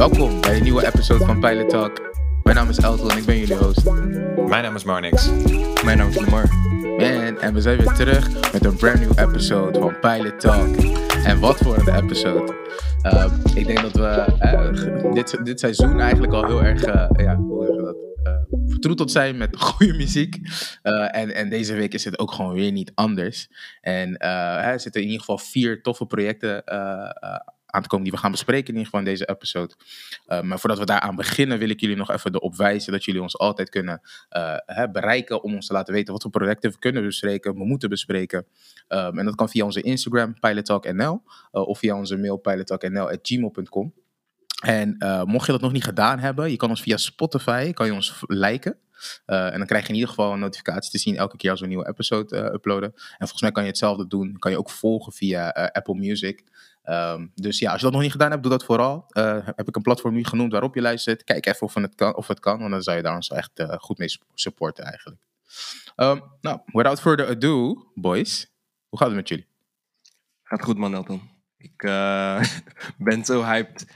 Welkom bij een nieuwe episode van Pilot Talk. Mijn naam is Elton en ik ben jullie host. Mijn naam is Marnix. Mijn naam is Lamar. Man, en we zijn weer terug met een brand new episode van Pilot Talk. En wat voor een episode. Uh, ik denk dat we uh, dit, dit seizoen eigenlijk al heel erg, uh, ja, hoe dat? vertroeteld zijn met goede muziek. en, en deze week is het ook gewoon weer niet anders. En er zitten in ieder geval vier toffe projecten aan te komen die we gaan bespreken in ieder geval in deze episode. Uh, maar voordat we daaraan beginnen wil ik jullie nog even erop wijzen dat jullie ons altijd kunnen uh, hè, bereiken om ons te laten weten wat voor projecten we kunnen bespreken, we moeten bespreken. Um, en dat kan via onze Instagram pilottalknl uh, of via onze mail pilottalknl@gmail.com. En mocht je dat nog niet gedaan hebben, je kan ons via Spotify, kan je ons liken. En dan krijg je in ieder geval een notificatie te zien elke keer als we een nieuwe episode uploaden. En volgens mij kan je hetzelfde doen. Kan je ook volgen via Apple Music. Um, dus ja, als je dat nog niet gedaan hebt, doe dat vooral. heb ik een platform nu genoemd waarop je luistert. Kijk even of het kan, of het kan want dan zou je daar ons echt goed mee supporten eigenlijk. Um, nou, without further ado, boys. Hoe gaat het met jullie? Gaat goed man, Elton. Ik ben zo hyped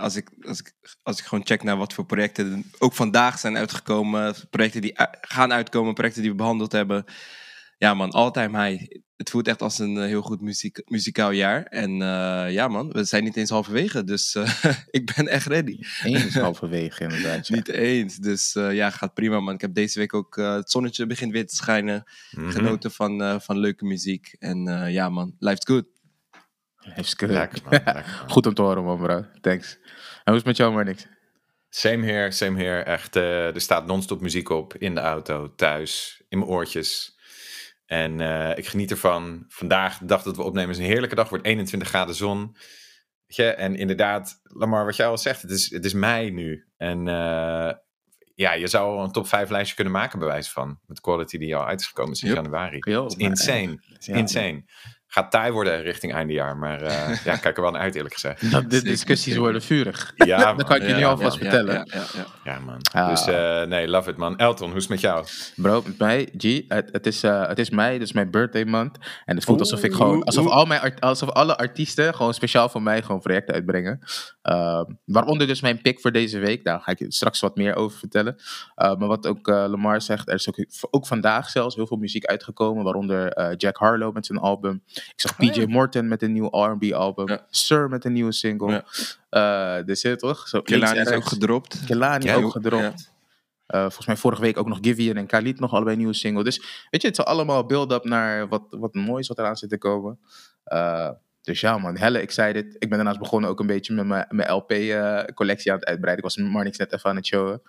als, ik, als, ik, als ik gewoon check naar wat voor projecten ook vandaag zijn uitgekomen, projecten die gaan uitkomen, projecten die we behandeld hebben. Ja man, all time high. Het voelt echt als een eh, heel goed muziek, muzikaal jaar. En uh, ja man, we zijn niet eens halverwege, dus ik ben echt ready. Eens halverwege inderdaad. niet eens, dus ja, gaat prima man. Ik heb deze week ook, het zonnetje begint weer te schijnen. Mm -hmm. Genoten van, van leuke muziek. En ja man, life's good. Heeft Lekker, man. Lekker, Goed om te horen, man, bro. Thanks. En hoe is het met jou, maar niks? Same here, same here. Echt, uh, er staat non-stop muziek op in de auto, thuis, in mijn oortjes. En uh, ik geniet ervan. Vandaag, de dag dat we opnemen, is een heerlijke dag. Wordt 21 graden zon. Weet je? En inderdaad, Lamar, wat jij al zegt, het is, het is mei nu. En uh, ja, je zou al een top 5 lijstje kunnen maken, bij wijze van. Met quality die al uit is gekomen sinds yep. januari. Yo, insane. Ja, insane gaat taai worden richting einde jaar. Maar uh, ja, kijk er wel naar uit, eerlijk gezegd. Dat de discussies worden vurig. Ja, dat kan ik je ja, nu alvast ja, vertellen. Ja, ja, ja. man. Ah. Dus uh, nee, love it, man. Elton, hoe is het met jou? Bro, met mij, G, het, het is, uh, het is mei, het is mijn birthday month. En het voelt alsof ik gewoon, alsof, al mijn, alsof alle artiesten gewoon speciaal voor mij gewoon projecten uitbrengen. waaronder dus mijn pick voor deze week. Daar ga ik straks wat meer over vertellen. maar wat ook Lamar zegt, er is ook, ook vandaag zelfs heel veel muziek uitgekomen. Waaronder Jack Harlow met zijn album. Ik zag PJ oh, Morton met een nieuw R&B album. Ja. Sir met een nieuwe single. Ja. Uh, dus zit toch? Zo, Kelani is ook gedropt. Kelani ook gedropt. Uh, volgens mij vorige week ook nog Givian en Khalid nog allebei een nieuwe single. Dus weet je, het is allemaal build-up naar wat, wat moois wat eraan zit te komen. Uh, dus ja man, helle excited. Ik ben daarnaast begonnen ook een beetje met mijn, mijn LP-collectie aan het uitbreiden. Ik was Marnix net even aan het showen.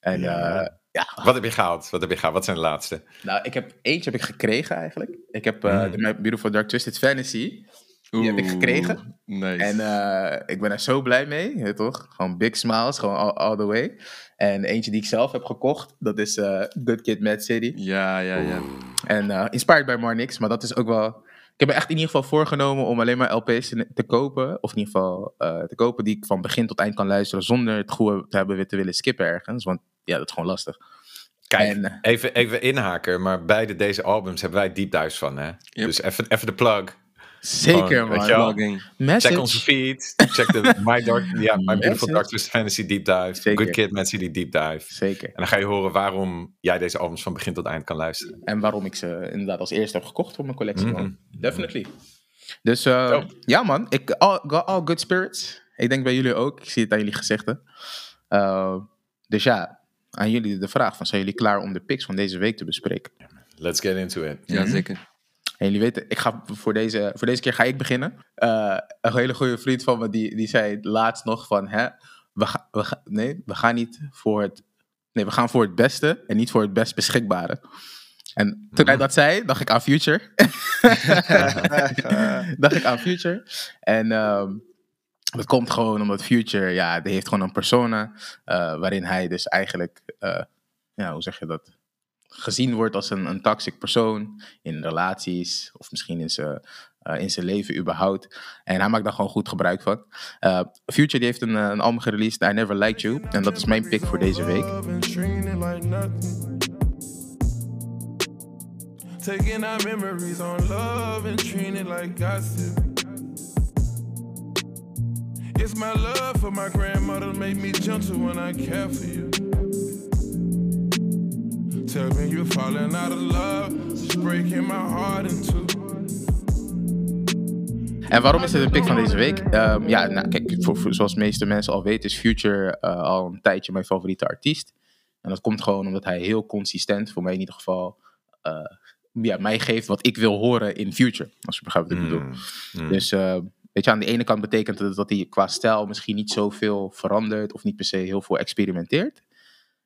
En ja. Ja. Wat heb je gehaald? Wat heb je gehaald? Wat zijn de laatste? Nou, ik heb eentje heb ik gekregen eigenlijk. Ik heb uh, mm. de Beautiful Dark Twisted Fantasy. Die heb ik gekregen. Nice. En uh, ik ben er zo blij mee, hè, toch? Gewoon big smiles, gewoon all, all, the way. En eentje die ik zelf heb gekocht, dat is uh, Good Kid, Mad City. Ja, ja, ja. En uh, inspired by Marnix, maar dat is ook wel... Ik heb me echt in ieder geval voorgenomen om alleen maar LP's te, te kopen. Of in ieder geval te kopen die ik van begin tot eind kan luisteren zonder het goede te hebben weer te willen skippen ergens. Want ja, dat is gewoon lastig. Kijk, en, even, even inhaken, maar beide deze albums hebben wij deep dives van, hè? Yep. Dus even, even de plug. Zeker, man. Check onze feed. Check de My, Dark, ja, My Beautiful Dark Twisted Fantasy Deep Dive. Zeker. Good Kid, Mad City Deep Dive. Zeker. En dan ga je horen waarom jij deze albums van begin tot eind kan luisteren. En waarom ik ze inderdaad als eerste heb gekocht voor mijn collectie. Mm -hmm. Definitely. Dus uh, ja, man. Ik, all, all good spirits. Ik denk bij jullie ook. Ik zie het aan jullie gezichten. Uh, dus ja, aan jullie de vraag van, zijn jullie klaar om de picks van deze week te bespreken? Let's get into it. Ja, zeker. En jullie weten, ik ga voor deze, voor deze keer ga ik beginnen. Uh, een hele goede vriend van me, die, die zei laatst nog van, hè, we, ga, we, ga, nee, we gaan niet voor het, nee, we gaan voor het beste en niet voor het best beschikbare. En toen hij dat zei, dacht ik aan Future. dacht ik aan Future. En um, dat komt gewoon omdat Future, ja, die heeft gewoon een persona uh, waarin hij dus eigenlijk, uh, ja, hoe zeg je dat, gezien wordt als een, een toxic persoon in relaties of misschien in zijn, uh, in zijn leven überhaupt. En hij maakt daar gewoon goed gebruik van. Future die heeft een, een album gereleased, I Never Liked You. En dat is mijn pick voor deze week. Taking our memories on love and treating like gossip. It's my love for my grandmother made me gentle when I care for you. Tell me you're falling out of love, it's breaking my heart in two. En waarom is het een pick van deze week? Ehm, ja, nou, kijk, voor, voor- zoals de meeste mensen al weten, is Future eh, al een tijdje mijn favoriete artiest. En dat komt gewoon omdat hij heel consistent, voor mij in ieder geval, eh, ja, mij geeft wat ik wil horen in Future. Als je begrijpt wat ik bedoel. Mm, mm. Dus eh, weet je, aan de ene kant betekent het dat hij qua stijl misschien niet zoveel verandert of niet per se heel veel experimenteert.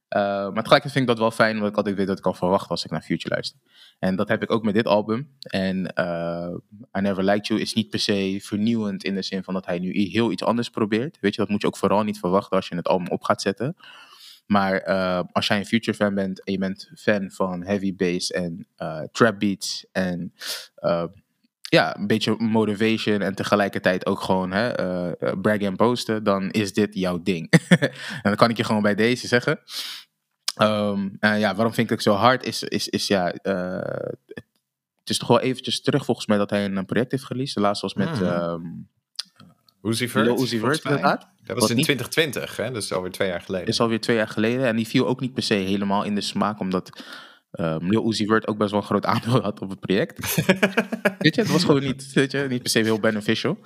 Eh, maar tegelijkertijd vind ik dat wel fijn, omdat ik altijd weet wat ik kan verwachten als ik naar Future luister. En dat heb ik ook met dit album. En eh, I Never Liked You is niet per se vernieuwend in de zin van dat hij nu heel iets anders probeert. Weet je, dat moet je ook vooral niet verwachten als je het album op gaat zetten. Maar eh, als jij een Future fan bent en je bent fan van heavy bass en trap beats en ja, een beetje motivation en tegelijkertijd ook gewoon hè, braggen en posten, dan is dit jouw ding. en dan kan ik je gewoon bij deze zeggen. Ehm, en ja, waarom vind ik het zo hard? Is, is, is ja, eh, het is toch wel eventjes terug volgens mij dat hij een, project heeft released. De laatste was met Uzi Vert, Lil Uzi volgens Vert mij. inderdaad. Dat was in niet- 2020, hè? Dus alweer twee jaar geleden. is alweer twee jaar geleden. En die viel ook niet per se helemaal in de smaak, omdat ehm Lil Uzi Vert ook best wel een groot aandeel had op het project. weet je, het was gewoon niet, weet je, niet per se heel beneficial.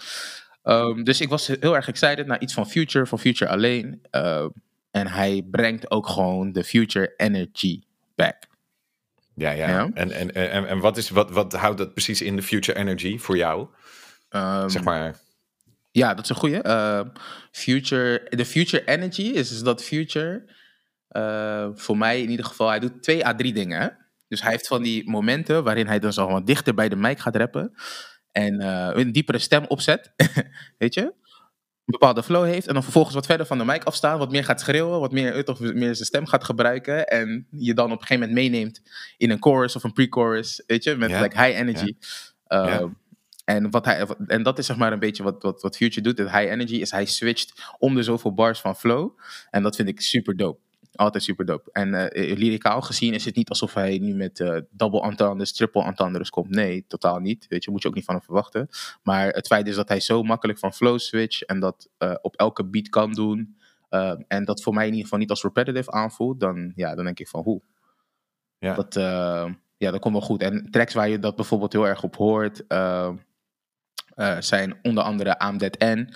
Ehm, dus ik was heel erg excited naar iets van Future, van Future alleen. Ehm, en hij brengt ook gewoon de Future Energy back. Ja, ja. Ja. En, en, en, en wat, is, wat, wat houdt dat precies in de Future Energy voor jou? Zeg maar. Ja, dat is een goeie. Ehm, future, de Future Energy is dus dat Future, eh, voor mij in ieder geval, hij doet twee à drie dingen. Hè? Dus hij heeft van die momenten waarin hij dan zo wat dichter bij de mic gaat rappen. En eh, een diepere stem opzet, weet je. Een bepaalde flow heeft. En dan vervolgens wat verder van de mic afstaan. Wat meer gaat schreeuwen. Wat meer, of meer zijn stem gaat gebruiken. En je dan op een gegeven moment meeneemt in een chorus of een pre-chorus. Weet je, met like high energy. En, wat hij, en dat is zeg maar een beetje wat, wat, wat Future doet. Het high energy is hij switcht om de zoveel bars van flow. En dat vind ik super dope. Altijd super dope. En eh lyricaal gezien is het niet alsof hij nu met eh, double entendres, triple entendres komt. Nee, totaal niet. Weet je, moet je ook niet van hem verwachten. Maar het feit is dat hij zo makkelijk van flow switch en dat op elke beat kan doen. en dat voor mij in ieder geval niet als repetitive aanvoelt. Dan, ja, dan denk ik van hoe. Ja. Dat, ja, dat komt wel goed. En tracks waar je dat bijvoorbeeld heel erg op hoort. zijn onder andere I'm Dead N.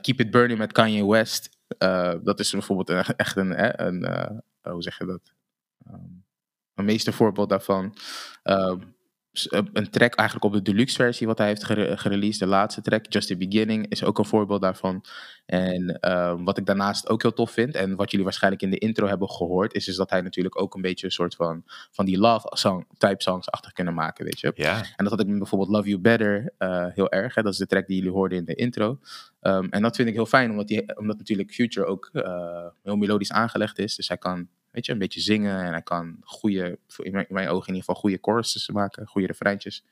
Keep It Burning met Kanye West. Eh, dat is bijvoorbeeld echt een, een eh, hoe zeg je dat? Ehm, een meestervoorbeeld daarvan. Ehm, eh, een track eigenlijk op de deluxe versie wat hij heeft gere- gereleased. De laatste track, Just the Beginning, is ook een voorbeeld daarvan. En ehm, wat ik daarnaast ook heel tof vind, en wat jullie waarschijnlijk in de intro hebben gehoord, is, is dat hij natuurlijk ook een beetje een soort van, van die love song, type songs achter kunnen maken, weet je. Ja. En dat had ik met bijvoorbeeld Love You Better eh, heel erg. Hè? Dat is de track die jullie hoorden in de intro. Ehm, en dat vind ik heel fijn, omdat, die, omdat natuurlijk Future ook eh, heel melodisch aangelegd is. Dus hij kan weet je, een beetje zingen en hij kan goede, in mijn, in mijn ogen in ieder geval, goede choruses maken, goede refreintjes.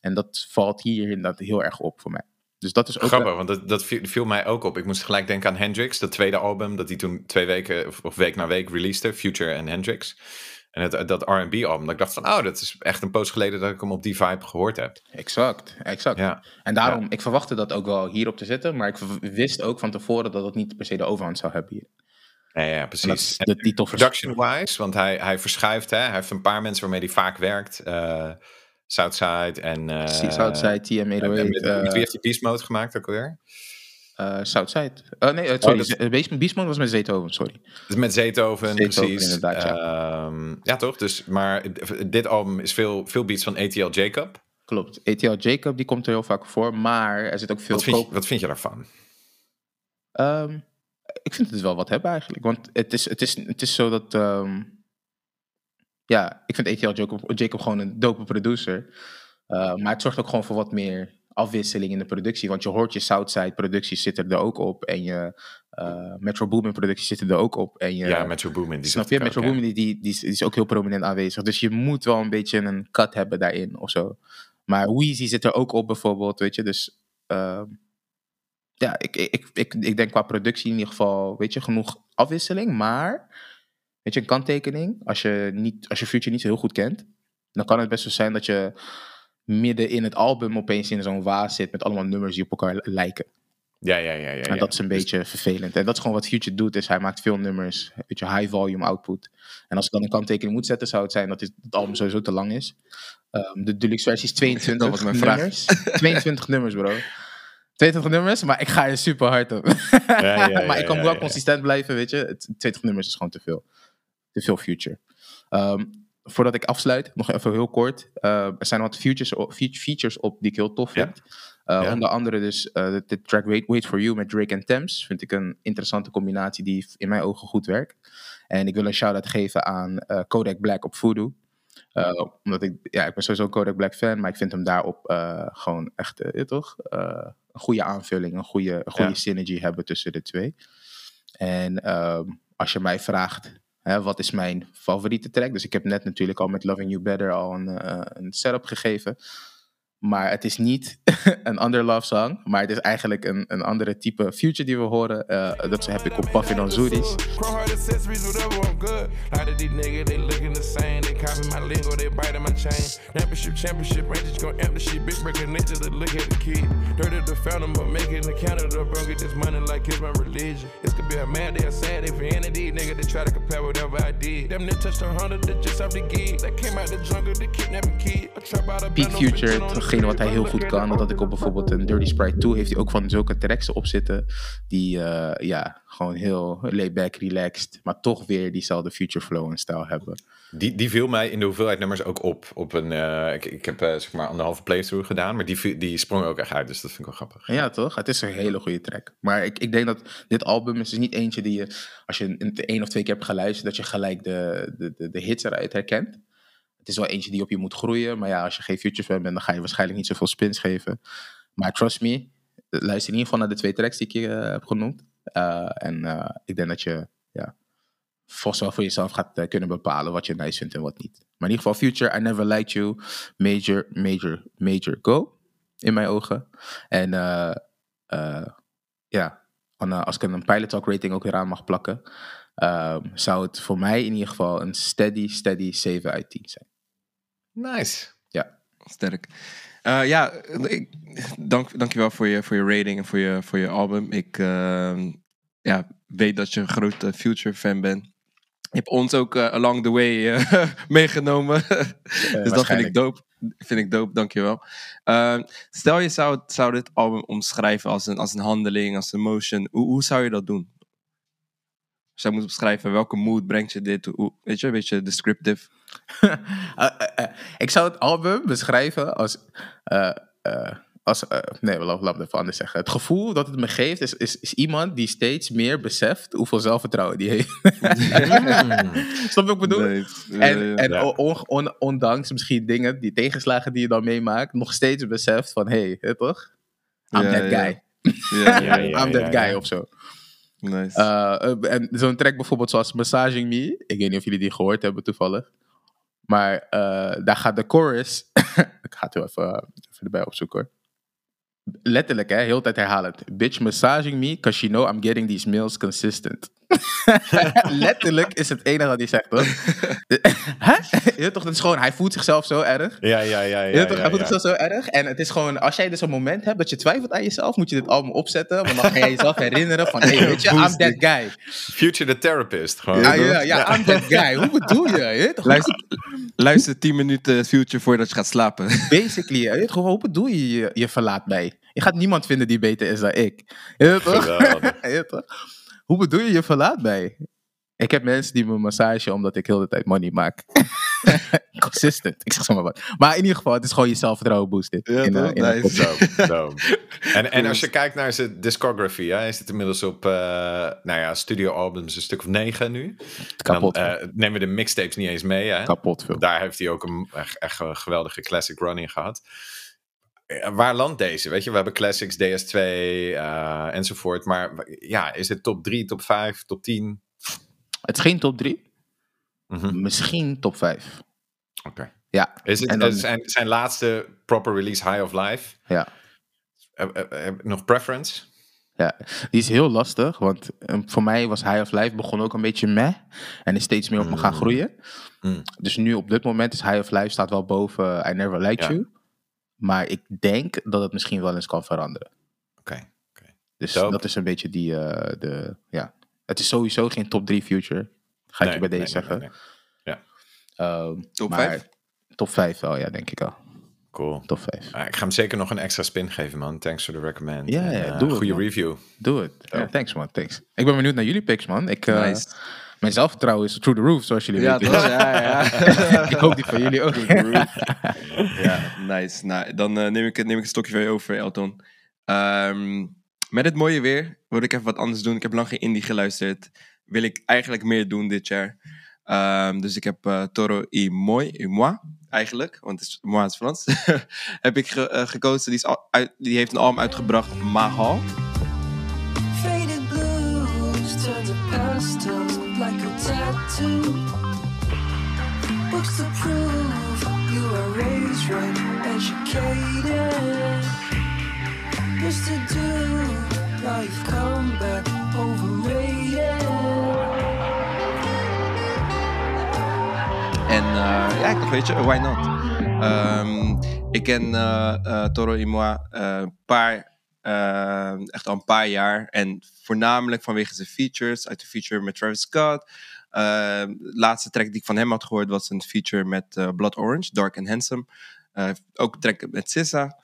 En dat valt hier inderdaad heel erg op voor mij. Dus dat is ook... Grappig, want dat, dat viel, mij ook op. Ik moest gelijk denken aan Hendrix, dat tweede album dat hij toen twee weken of, of week na week releasede, Future en Hendrix. En het, dat R&B album, dat ik dacht van, oh, dat is echt een poos geleden dat ik hem op die vibe gehoord heb. Exact, exact. Ja, En daarom, ik verwachtte dat ook wel hierop te zetten, maar ik wist ook van tevoren dat het niet per se de overhand zou hebben hier. Ja, precies. de, toffe Production-wise, want hij, hij verschuift, hè. hij heeft een paar mensen waarmee hij vaak werkt. eh, Southside en... eh, Southside, TM808, en met- eh, Wie heeft die Beast Mode gemaakt ook alweer? eh, Southside. Oh nee, eh, sorry, dat is- Mode was met Beethoven, sorry. Dus met Zetoven, Zetoven, precies. inderdaad, ja. Ehm, ja, toch? Dus, maar dit album is veel, veel beats van ATL Jacob. Klopt. ETL Jacob, die komt er heel vaak voor, maar er zit ook veel Wat vind, je, koop- wat vind je daarvan? Ehm, ik vind het wel wat hebben eigenlijk. Want het is, het is, het is zo dat. ehm, ja, ik vind ETL Jacob, Jacob gewoon een dope producer. Uh, maar het zorgt ook gewoon voor wat meer afwisseling in de productie. Want je hoort je Southside producties zitten er ook op. En je uh, Metro Boomin producties zitten er ook op. En je, ja, Metro Boomin. Die snap je? ook, Metro. Boomin die, die, die, is, die is ook heel prominent aanwezig. Dus je moet wel een beetje een cut hebben daarin of zo. Maar Weezy zit er ook op bijvoorbeeld, weet je. Dus ehm, ja, ik, ik, ik, ik denk qua productie in ieder geval, weet je, genoeg afwisseling. Maar, weet je, een kanttekening. Als je, niet, als je Future niet zo heel goed kent, dan kan het best zo zijn dat je midden in het album opeens in zo'n waas zit met allemaal nummers die op elkaar lijken. Ja, Ja, ja, ja. En dat is een Dus- beetje vervelend. En dat is gewoon wat Future doet, is hij maakt veel nummers, weet je, high volume output. En als ik dan een kanttekening moet zetten, zou het zijn dat het album sowieso te lang is. Ehm, de deluxe versie is 22 Dat was mijn vraag. nummers. 22 nummers, bro. 22 nummers, maar ik ga er super hard op. Ja, ja, ja, maar ik kan wel consistent blijven, weet je. Het- 20 nummers is gewoon te veel. Te veel Future. Ehm, voordat ik afsluit, nog even heel kort. Eh, er zijn wat features op, fe- features op die ik heel tof vind. Eh, Ja. Onder andere dus eh, de, de track Wait, Wait For You met Drake en Thames. Vind ik een interessante combinatie die in mijn ogen goed werkt. En ik wil een shout-out geven aan eh, Kodak Black op Voodoo. Omdat ik, ja, ik ben sowieso een Kodak Black fan, maar ik vind hem daarop gewoon echt, eh, toch? Een goede aanvulling, een goede, een goede Ja. synergy hebben tussen de twee. En ehm, als je mij vraagt, hè, wat is mijn favoriete track? Dus ik heb net natuurlijk al met Loving You Better al een, eh, een setup gegeven. Maar het is niet een ander love song, maar het is eigenlijk een, een andere type future die we horen. Eh, dat heb ik op Puffin on Zooties. Peak Future, wat hij heel goed kan, dat had ik op bijvoorbeeld een Dirty Sprite 2, heeft hij ook van zulke tracks op zitten, die eh, ja, gewoon heel laid-back, relaxed, maar toch weer diezelfde Future flow en stijl hebben. Die, die viel mij in de hoeveelheid nummers ook op. op een, eh, ik, ik heb eh, zeg maar anderhalve playthrough gedaan, maar die, die sprong ook echt uit. Dus dat vind ik wel grappig. Ja, toch? Het is een hele goede track. Maar ik, ik denk dat dit album is dus niet eentje die je, als je een, één of twee keer hebt geluisterd, dat je gelijk de, de, de, de hits eruit herkent. Het is wel eentje die op je moet groeien. Maar ja, als je geen Future fan bent, dan ga je waarschijnlijk niet zoveel spins geven. Maar trust me, luister in ieder geval naar de twee tracks die ik je eh, heb genoemd. Eh, en eh, ik denk dat je ja, volgens wel voor jezelf gaat kunnen bepalen wat je nice vindt en wat niet. Maar in ieder geval Future, I Never Liked You, Major, Major, Major Go. In mijn ogen. En ja, als ik een Pilot Talk rating ook weer aan mag plakken, ehm, zou het voor mij in ieder geval een steady, steady 7 uit 10 zijn. Nice. Sterk. Eh, ja, ik, dank, dankjewel voor je, voor je rating en voor je, voor je album. Ik ehm, ja, weet dat je een grote Future fan bent. Je hebt ons ook eh, along the way eh, meegenomen. dus dat vind ik dope. Vind ik dope, dankjewel. Ehm stel je zou, zou dit album omschrijven als een, als een handeling, als een motion. Hoe, hoe zou je dat doen? Zou je moeten beschrijven welke mood brengt je dit? Hoe, weet je, een beetje descriptive. Eh, eh, eh, ik zou het album beschrijven als. als nee, laat laat me het even anders zeggen. Het gevoel dat het me geeft is, is, is iemand die steeds meer beseft hoeveel zelfvertrouwen die heeft. Snap je wat ik bedoel? Nee, En, en Ja. on- on- ondanks misschien dingen, die tegenslagen die je dan meemaakt, nog steeds beseft van hé, hey, toch? I'm Ja, that guy. ja, ja, ja, I'm that guy of zo. nice. En zo'n track bijvoorbeeld zoals Massaging Me. Ik weet niet of jullie die gehoord hebben toevallig. Maar eh, daar gaat de chorus. ik ga het heel even, even erbij opzoeken hoor. Letterlijk, hè, heel tijd herhalend. Bitch massaging me, cause you know I'm getting these meals consistent. Letterlijk is het enige wat hij zegt, toch? Hè? Je weet toch, dat is gewoon, hij voelt zichzelf zo erg. Ja, ja, ja. ja, toch, hij voelt ja. zichzelf zo erg. En het is gewoon, als jij dus een moment hebt dat je twijfelt aan jezelf, moet je dit album opzetten. Want dan ga je jezelf herinneren van, hey, weet je, I'm that guy. Future the Therapist. Gewoon. Ja, ja, ja, I'm that guy. Hoe bedoel je? je weet toch? Luister, luister 10 minuten Future voordat je gaat slapen. Basically, je weet toch, hoe bedoel je, je je verlaat mij? Je gaat niemand vinden die beter is dan ik. Je toch? Hoe bedoel je, je verlaat mij? Ik heb mensen die me massage omdat ik heel de tijd money maak. Consistent. Ik zeg zo maar wat. Maar in ieder geval, het is gewoon je zelfvertrouwen boosten. Ja, in, toch? in een Nice. kop. Dope, dope. En, en als je kijkt naar zijn discography, hè, hij zit inmiddels op eh nou ja, studioalbums een stuk of negen nu. Kapot. Dan, eh, nemen we de mixtapes niet eens mee. Hè? Kapot veel. Daar heeft hij ook een echt, echt een geweldige classic run in gehad. Eh, Waar landt deze? Weet je, we hebben classics, DS2 eh, enzovoort. Maar ja, is het top 3, top 5, top 10? Het is geen top 3. Mhm, Misschien top 5. Oké. Ja. Is het En dan- is zijn, zijn laatste proper release High of Life? Ja. Eh, eh, eh, nog preference? Ja, die is heel lastig, want eh, voor mij was High of Life begon ook een beetje meh en is steeds meer op me gaan Mm. groeien. Mm. Dus nu op dit moment is High of Life staat wel boven I Never Liked Ja. You, maar ik denk dat het misschien wel eens kan veranderen. Oké. oké. Dus Dope. dat is een beetje die, eh, de, ja. Het is sowieso geen top 3 future. Ga ik je bij deze nee, zeggen. nee, nee. Ehm, Top maar vijf? Top 5 wel, ja, denk ik al. Cool. Top 5. Ah, ik ga hem zeker nog een extra spin geven, man. Thanks for the recommend. Ja, ja, eh, doe het, Goede review. Doe het. Ja, Ja. thanks man, thanks. Ik ben benieuwd naar jullie picks, man. Ik, eh, Nice. Mijn zelfvertrouwen is through the roof, zoals jullie Ja, weten. Ja, ja. ik hoop die van jullie ook. ja, nice. Nou, dan eh, neem, ik, neem ik een stokje van je over, Elton. Ehm, met het mooie weer wil ik even wat anders doen. Ik heb lang geen indie geluisterd. Wil ik eigenlijk meer doen dit jaar. Ehm, dus ik heb eh, Toro y Moi, y Moi eigenlijk, want het is moi is Frans, heb ik ge- eh, gekozen. Die, is al uit, die heeft een album uitgebracht, Mahal. Tattoo. Books to prove you are raised right, educated. Used to do, now you've come back overrated. En eh, ja, ik dacht, weet je, why not? Ehm, ik ken eh, eh, Toro eh, een paar, echt al een paar jaar. En voornamelijk vanwege zijn features. Uit de feature met Travis Scott. Ehm, de laatste track die ik van hem had gehoord was een feature met eh, Blood Orange, Dark and Handsome. Eh, ook een track met Sissa.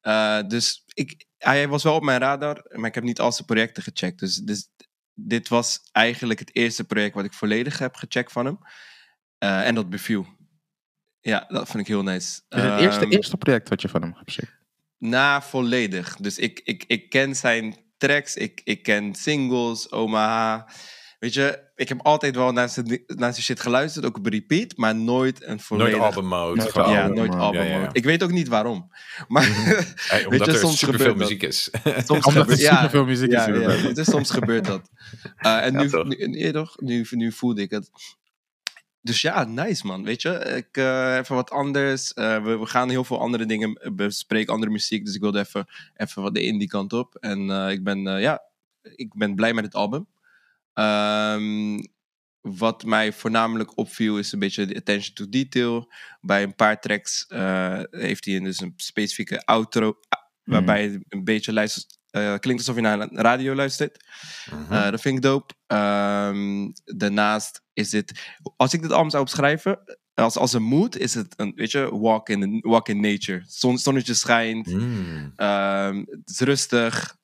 Eh, dus ik, hij was wel op mijn radar, maar ik heb niet al zijn projecten gecheckt. Dus, dus dit was eigenlijk het eerste project wat ik volledig heb gecheckt van hem. En dat beviel. Ja, dat vind ik heel nice. Het eerste, Ehm, eerste project wat je van hem hebt gecheckt? Na volledig. Dus ik, ik, ik ken zijn tracks, ik, ik ken singles, Omaha. Weet je, ik heb altijd wel naar zijn, di- naar zijn shit geluisterd, ook op repeat, maar nooit een volledig... Nooit album mode. Nooit. Ja, album nooit album Ja, ja, ja. mode. Ik weet ook niet waarom. Maar Hey, omdat je, er soms superveel gebeurt dat. muziek is. soms Omdat er superveel muziek ja, is. ja, inderdaad. het is soms gebeurt dat. Eh, en Ja, nu, toch? nu, nee, toch? Nu, nu voelde ik het. Dus ja, nice man. Weet je, ik eh, even wat anders. Eh, we, we gaan heel veel andere dingen bespreken, andere muziek. Dus ik wilde even, even wat de indie kant op. En eh, ik ben, eh, ja, ik ben blij met het album. Ehm, wat mij voornamelijk opviel is een beetje de attention to detail. Bij een paar tracks eh, heeft hij dus een specifieke outro. Waarbij het een beetje luistert, eh, klinkt alsof je naar een radio luistert. Mhm. Eh, dat vind ik dope. Ehm, daarnaast is dit... Als ik dit album zou opschrijven... Als, als een mood is het een, weet je, walk in, walk in nature. Zon, zonnetje schijnt. Mm. Ehm, het is rustig.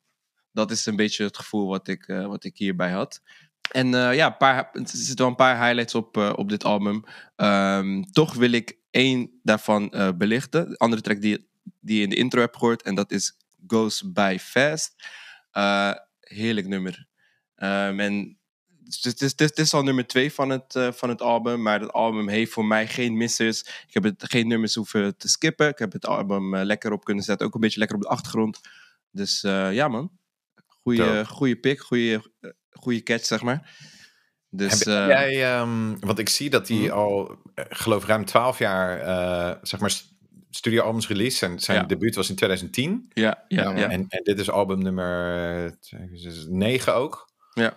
Dat is een beetje het gevoel wat ik, wat ik hierbij had. En eh, ja, paar, er zitten wel een paar highlights op, eh, op dit album. Ehm, toch wil ik één daarvan eh, belichten. De andere track die, die je in de intro hebt gehoord. En dat is Goes By Fast. Heerlijk nummer. Ehm, en het is, het, is, het is al nummer twee van het, van het album. Maar het album heeft voor mij geen missers. Ik heb het, geen nummers hoeven te skippen. Ik heb het album lekker op kunnen zetten. Ook een beetje lekker op de achtergrond. Dus ja, man. Goeie, goeie pick. Goeie, goeie catch, zeg maar. Dus Heb eh, jij, ehm, want ik zie dat hij Mhm. al, eh, geloof ruim 12 jaar, eh, zeg maar, st- studioalbums release. Zijn, zijn Ja. debuut was in 2010. ja, ja, Ja, ja. En, en dit is album nummer 9 ook. Ja.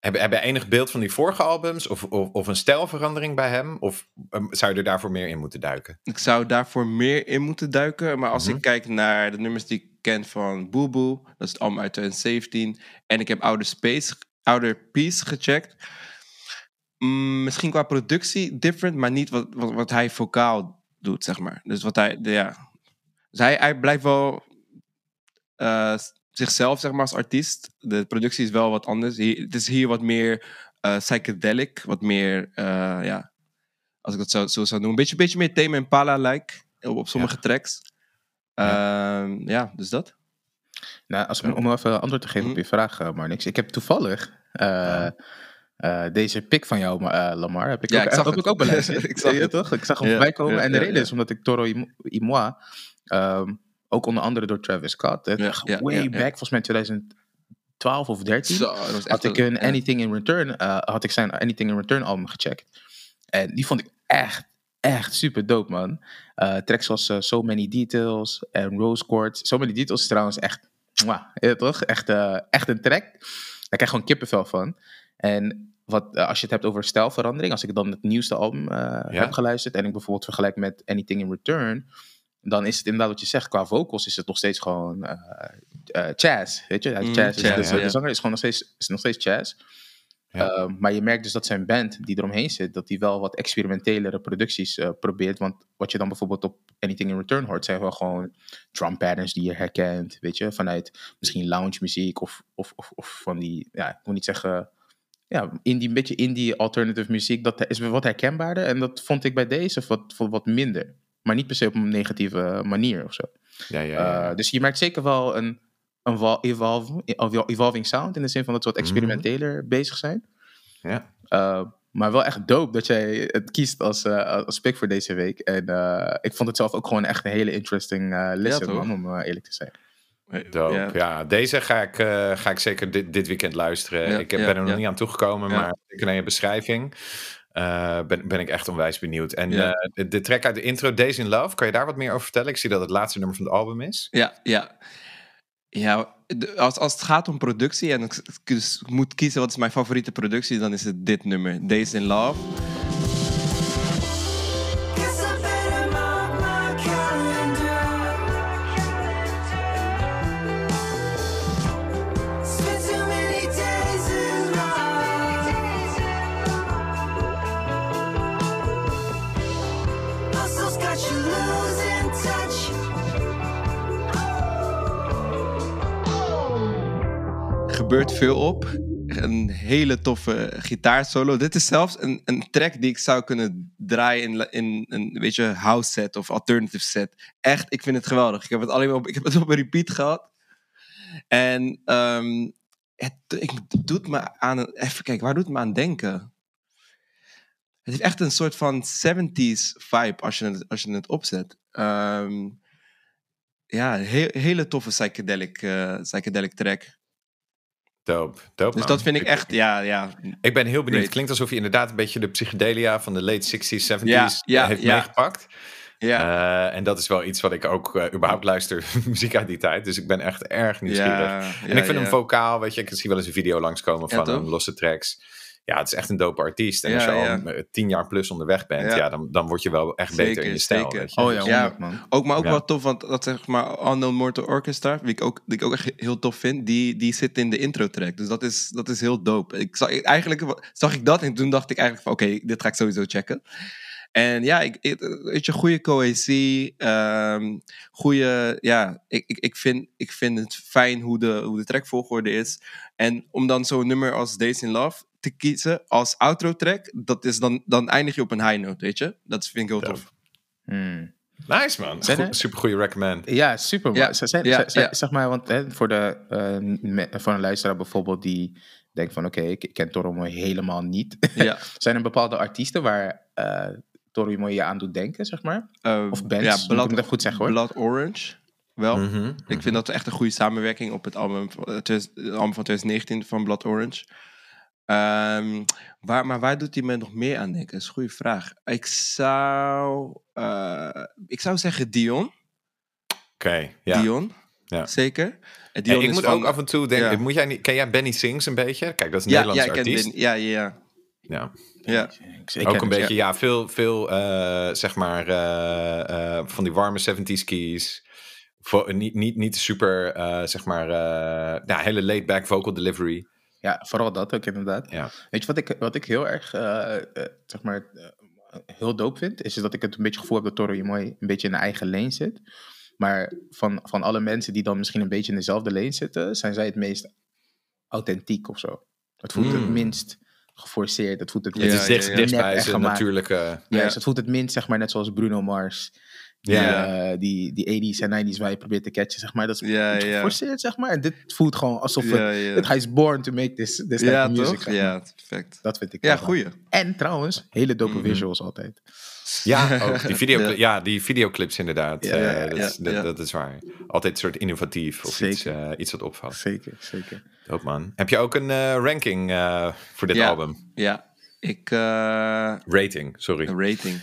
Heb, heb je enig beeld van die vorige albums? Of, of, of een stijlverandering bij hem? Of ehm, zou je er daarvoor meer in moeten duiken? Ik zou daarvoor meer in moeten duiken. Maar als Mhm. ik kijk naar de nummers die ik ken van Boo Boo, dat is het album uit 2017. En ik heb Outer Space, Outer Peace gecheckt. Mm, misschien qua productie different, maar niet wat, wat, wat hij vocaal doet, zeg maar. Dus wat hij, de, ja. Dus hij, hij blijft wel eh, zichzelf, zeg maar, als artiest. De productie is wel wat anders. Hier, het is hier wat meer eh, psychedelic, wat meer, eh, ja, als ik dat zo, zo zou noemen. Een beetje, beetje meer Tame Impala-like op, op sommige tracks. Ehm, ja, dus dat. Nou, als, om even antwoord te geven op Mhm. je vraag, eh, Marnix. Ik heb toevallig eh, eh, deze pick van jou, Ma- Lamar, heb ik Ja, ook, ik zag heb het. ik ook beluisterd. Ik zag Ja, het. toch? Ik zag hem voorbij komen. en de reden is omdat ik Toro Moi, ehm, ook onder andere door Travis Scott, way back, volgens mij 2012 of 13. Zo, had ik een-. Anything in Return, had ik zijn Anything in Return album gecheckt. En die vond ik echt, echt super dope, man. Eh tracks zoals So Many Details en Rose Quartz. So Many Details is trouwens echt, ja, toch? Echt, eh, echt een track. Daar krijg je gewoon kippenvel van. En wat, eh, als je het hebt over stijlverandering, als ik dan het nieuwste album eh, heb geluisterd en ik bijvoorbeeld vergelijk met Anything in Return, dan is het inderdaad wat je zegt. Qua vocals is het nog steeds gewoon Chaz, weet je? Hij is Mm, Chaz, is- dus, ja. De zanger is gewoon nog steeds, is nog steeds Chaz. Ja. Eh, maar je merkt dus dat zijn band die eromheen zit, dat die wel wat experimentelere producties eh, probeert. Want wat je dan bijvoorbeeld op Anything in Return hoort, zijn wel gewoon drum patterns die je herkent, weet je? Vanuit misschien lounge muziek of, of, of, of van die, ja, ik moet niet zeggen, ja, indie, een beetje indie alternative muziek. Dat is wat herkenbaarder en dat vond ik bij deze wat, wat minder. Maar niet per se op een negatieve manier of zo. Ja, ja, ja. Uh, dus je merkt zeker wel een, evolve, evolving sound in de zin van dat ze wat experimenteler bezig zijn. ja. Uh, maar wel echt dope dat jij het kiest als, uh, als pick voor deze week. En uh, ik vond het zelf ook gewoon echt een hele interesting uh, listen, man, om uh, eerlijk te zijn. Dope. Ja. Ja. deze ga ik, eh, ga ik zeker dit, dit weekend luisteren. Ja, ik heb, ja, ben er nog niet aan toegekomen, Ja. maar ik naar je beschrijving eh, ben, ben ik echt onwijs benieuwd. En Ja. eh, de, de track uit de intro, Days in Love, kan je daar wat meer over vertellen? Ik zie dat het laatste nummer van het album is. Ja, ja. Ja, als, als het gaat om productie en ik, moet kiezen wat is mijn favoriete productie, dan is het dit nummer, Days in Love. Gebeurt veel op. Een hele toffe gitaarsolo. Dit is zelfs een, een track die ik zou kunnen draaien in, in een weet je, house set of alternative set. Echt, ik vind het geweldig. Ik heb het alleen op, ik heb het op een repeat gehad. En ehm, het, ik, doet me aan, even kijken, waar doet het me aan denken? Het heeft echt een soort van 70s vibe als je het, als je het opzet. Ehm, ja, een he- hele toffe psychedelic, eh, psychedelic track. Dope, dope Dus man. dat vind ik echt, ja, ja. Ik ben heel benieuwd. Het klinkt alsof je inderdaad een beetje de psychedelia van de late 60s, 70s Ja, ja, heeft ja. meegepakt. Ja, Eh, en dat is wel iets wat ik ook eh, überhaupt luister, muziek uit die tijd. Dus ik ben echt erg nieuwsgierig. ja, en ik vind hem vocaal, weet je, ik zie wel eens een video langskomen van hem, losse tracks. Ja, het is echt een dope artiest. En Ja, als je al ja. tien jaar plus onderweg bent, ja. Ja. dan, dan word je wel echt Zeker, beter in je stijl. zeker. weet je. Oh ja, Ja. 100 man. Ook, maar ook Ja. wel tof, want dat zeg maar Unknown Mortal Orchestra, die ik ook, die ik ook echt heel tof vind, die, die zit in de intro track. Dus dat is, dat is heel dope. Ik zag, eigenlijk zag ik dat en toen dacht ik eigenlijk van oké, dit ga ik sowieso checken. En ja, ik, ik- weet je, goede cohesie, ehm goede, ja, ik, ik, ik, vind, ik vind het fijn hoe de, hoe de trackvolgorde is. En om dan zo'n nummer als Days in Love te kiezen als outro track, dat is dan, dan eindig je op een high note, weet je. Dat vind ik heel tof. Hmm. Nice man, Zijn er- super goede recommend. Ja, super. Ja, Ze zijn, ja, ze- ze- ja. Zeg maar, want hè, voor, de, eh, me- voor een luisteraar bijvoorbeeld die denkt van... oké, ik, ik ken Toro Mooi helemaal niet. Ja. zijn er bepaalde artiesten waar eh Toro Mooi je aan doet denken, zeg maar? Eh, Of bands, moet ik hem even goed zeggen, hoor. Blood Orange, wel. Mhm, Ik vind dat echt een goede samenwerking op het album, van- het tweede- het album van 2019 van Blood Orange. Ehm, waar, maar waar doet hij me nog meer aan denken? Dat is een goede vraag. Ik zou, eh, ik zou zeggen Dion. Oké, ja. Dion, Ja. zeker. En Hey, Dion ik is moet van- ook af en toe denken, Ja. moet jij niet, ken jij Benny Sings een beetje? Kijk, dat is een ja, Nederlandse ja, ik ken artiest. Ben- ja, ja, Ja. ja. Ik, ook een beetje, ja, veel, veel eh, zeg maar, eh, eh, van die warme 70s keys. Vo- niet, niet, niet super, eh, zeg maar, eh, ja, hele laid-back vocal delivery. Ja, vooral dat ook inderdaad. Ja. Weet je wat ik, wat ik heel erg, eh, eh, zeg maar, eh, heel dope vind? Is dat ik het een beetje gevoel heb dat Toro mooi een beetje in de eigen lane zit. Maar van, van alle mensen die dan misschien een beetje in dezelfde lane zitten, zijn zij het meest authentiek of zo. Het voelt het Mm. minst geforceerd. Het voelt het Ja, het is dicht, ja, ja. dicht nep bij en zijn natuurlijke... Ja, Ja. dus het voelt het minst, zeg maar, net zoals Bruno Mars. Die, Ja. eh, die, die 80s en 90s waar je probeert te catchen, zeg maar. Dat is Ja, ja. geforceerd, zeg maar. En dit voelt gewoon alsof Ja, het, hij is born to make this, this type of music. toch? Ja, perfect. Dat vind ik Ja, wel. goeie. En trouwens, hele dope Mhm. visuals altijd. Ja, ook die, video, Ja. ja, die videoclips inderdaad. Ja, eh, ja, dat, ja, is, dat, ja. dat is waar. Altijd een soort innovatief of Zeker. iets, eh, iets wat opvalt. Zeker, zeker. Dope man. Heb je ook een eh, ranking eh, voor dit Ja. album? Ja, ik... eh, Rating, sorry. Een rating.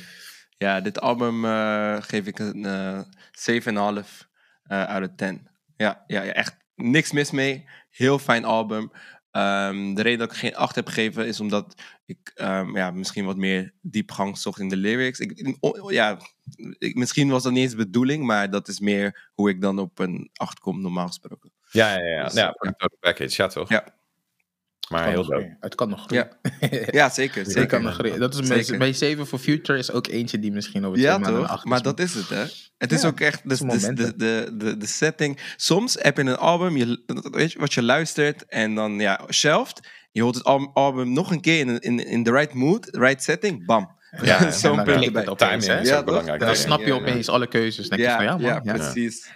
Ja, dit album eh, geef ik een eh 7,5 eh uit de 10. Ja, ja, ja, echt niks mis mee. Heel fijn album. Ehm, de reden dat ik geen 8 heb gegeven is omdat ik ehm, ja, misschien wat meer diepgang zocht in de lyrics. Ik, ja, ik, misschien was dat niet eens de bedoeling, maar dat is meer hoe ik dan op een 8 kom normaal gesproken. Ja, ja, ja. Dus, ja, total package, ja toch? Ja. Maar heel groeien. Het kan nog groeien. Ja, zeker. Het zeker. kan nog groeien. Dat is Zeker. mijn 7 for Future is ook eentje die misschien over Ja, twee toch? achter Maar dat is het, hè? Het is Ja, ook echt de, de, de, de, de, de setting. Soms heb je een album, je, weet je wat je luistert en dan, ja, shelft. Je hoort het al- album nog een keer in, in, in the right mood, right setting, bam. Ja, Zo'n en dan punt erbij. Timing hè? is Ja, ook toch? belangrijk. Dan Ja, snap je ja, opeens alle keuzes. Dan denk je Ja, van, ja, man. ja, ja. precies.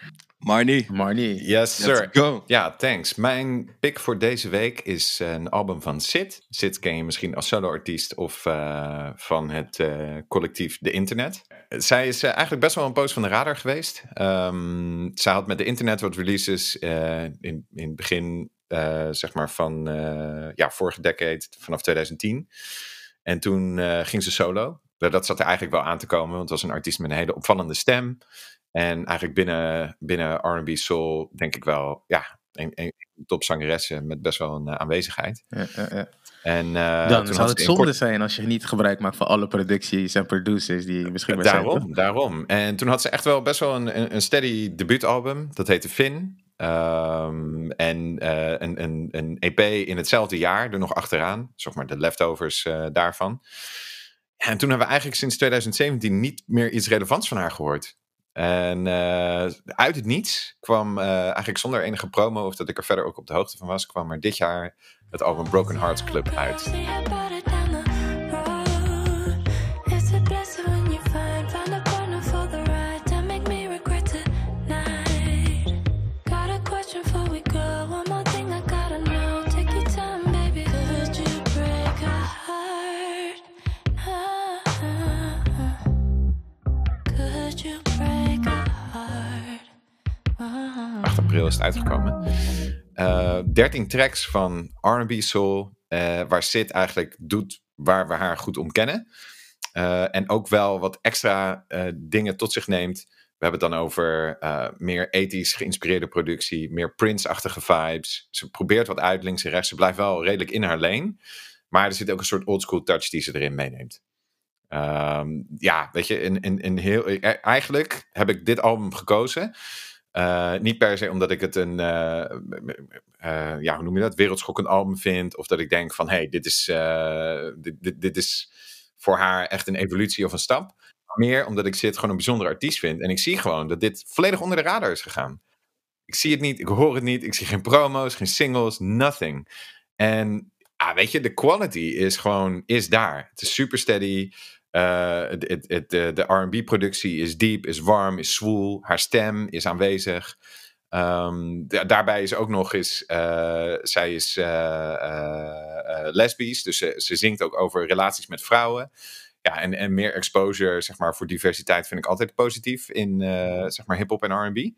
Marnie, Maar niet. Yes, let's sir. go. Ja, thanks. Mijn pick voor deze week is een album van Sid. Sid ken je misschien als solo-artiest of eh, van het eh, collectief De Internet. Zij is eh, eigenlijk best wel een poos van de radar geweest. Ehm zij had met De Internet wat releases eh, in, in het begin eh, zeg maar van eh, ja, vorige decade, vanaf 2010. En toen eh, ging ze solo. Dat zat er eigenlijk wel aan te komen, want het was een artiest met een hele opvallende stem. En eigenlijk binnen, binnen R&B Soul denk ik wel, ja, een, een topzangeressen met best wel een eh, aanwezigheid. Ja, ja, ja. En, eh, Dan zou het zonde zijn als je niet gebruik maakt van alle producties en producers die beschikbaar zijn. Daarom, daarom. En toen had ze echt wel best wel een, een, steady debuutalbum. Dat heette Finn. Ehm, en eh, een, een, een EP in hetzelfde jaar, er nog achteraan. Zeg maar de leftovers daarvan. En toen hebben we eigenlijk sinds 2017 niet meer iets relevants van haar gehoord. En eh, uit het niets kwam eh, eigenlijk zonder enige promo, of dat ik er verder ook op de hoogte van was, kwam er dit jaar het album Broken Hearts Club uit. Uitgekomen. Eh 13 tracks van R&B Soul, eh, waar Sid eigenlijk doet waar we haar goed om kennen. Eh, en ook wel wat extra dingen tot zich neemt. We hebben het dan over meer ethisch geïnspireerde productie, meer Prince-achtige vibes. Ze probeert wat uit links en rechts. Ze blijft wel redelijk in haar lane. Maar er zit ook een soort oldschool touch die ze erin meeneemt. Ehm, ja, weet je, in, in, in heel, eigenlijk heb ik dit album gekozen. Eh, niet per se omdat ik het een, eh, eh, ja, hoe noem je dat, wereldschokkend album vind. Of dat ik denk van, hé, hey, dit, is, dit, dit, dit is voor haar echt een evolutie of een stap. Meer omdat ik Sid gewoon een bijzondere artiest vind. En ik zie gewoon dat dit volledig onder de radar is gegaan. Ik zie het niet, ik hoor het niet, ik zie geen promo's, geen singles, nothing. En ah, weet je, de quality is gewoon, is daar. Het is super steady. Eh, het, de R&B-productie is diep, is warm, is zwoel. Haar stem is aanwezig. Ehm, da- daarbij is ook nog eens, eh, zij is eh, lesbisch, dus ze, zingt ook over relaties met vrouwen. Ja, en, en meer exposure, zeg maar, voor diversiteit vind ik altijd positief in, zeg maar, hip-hop en R&B.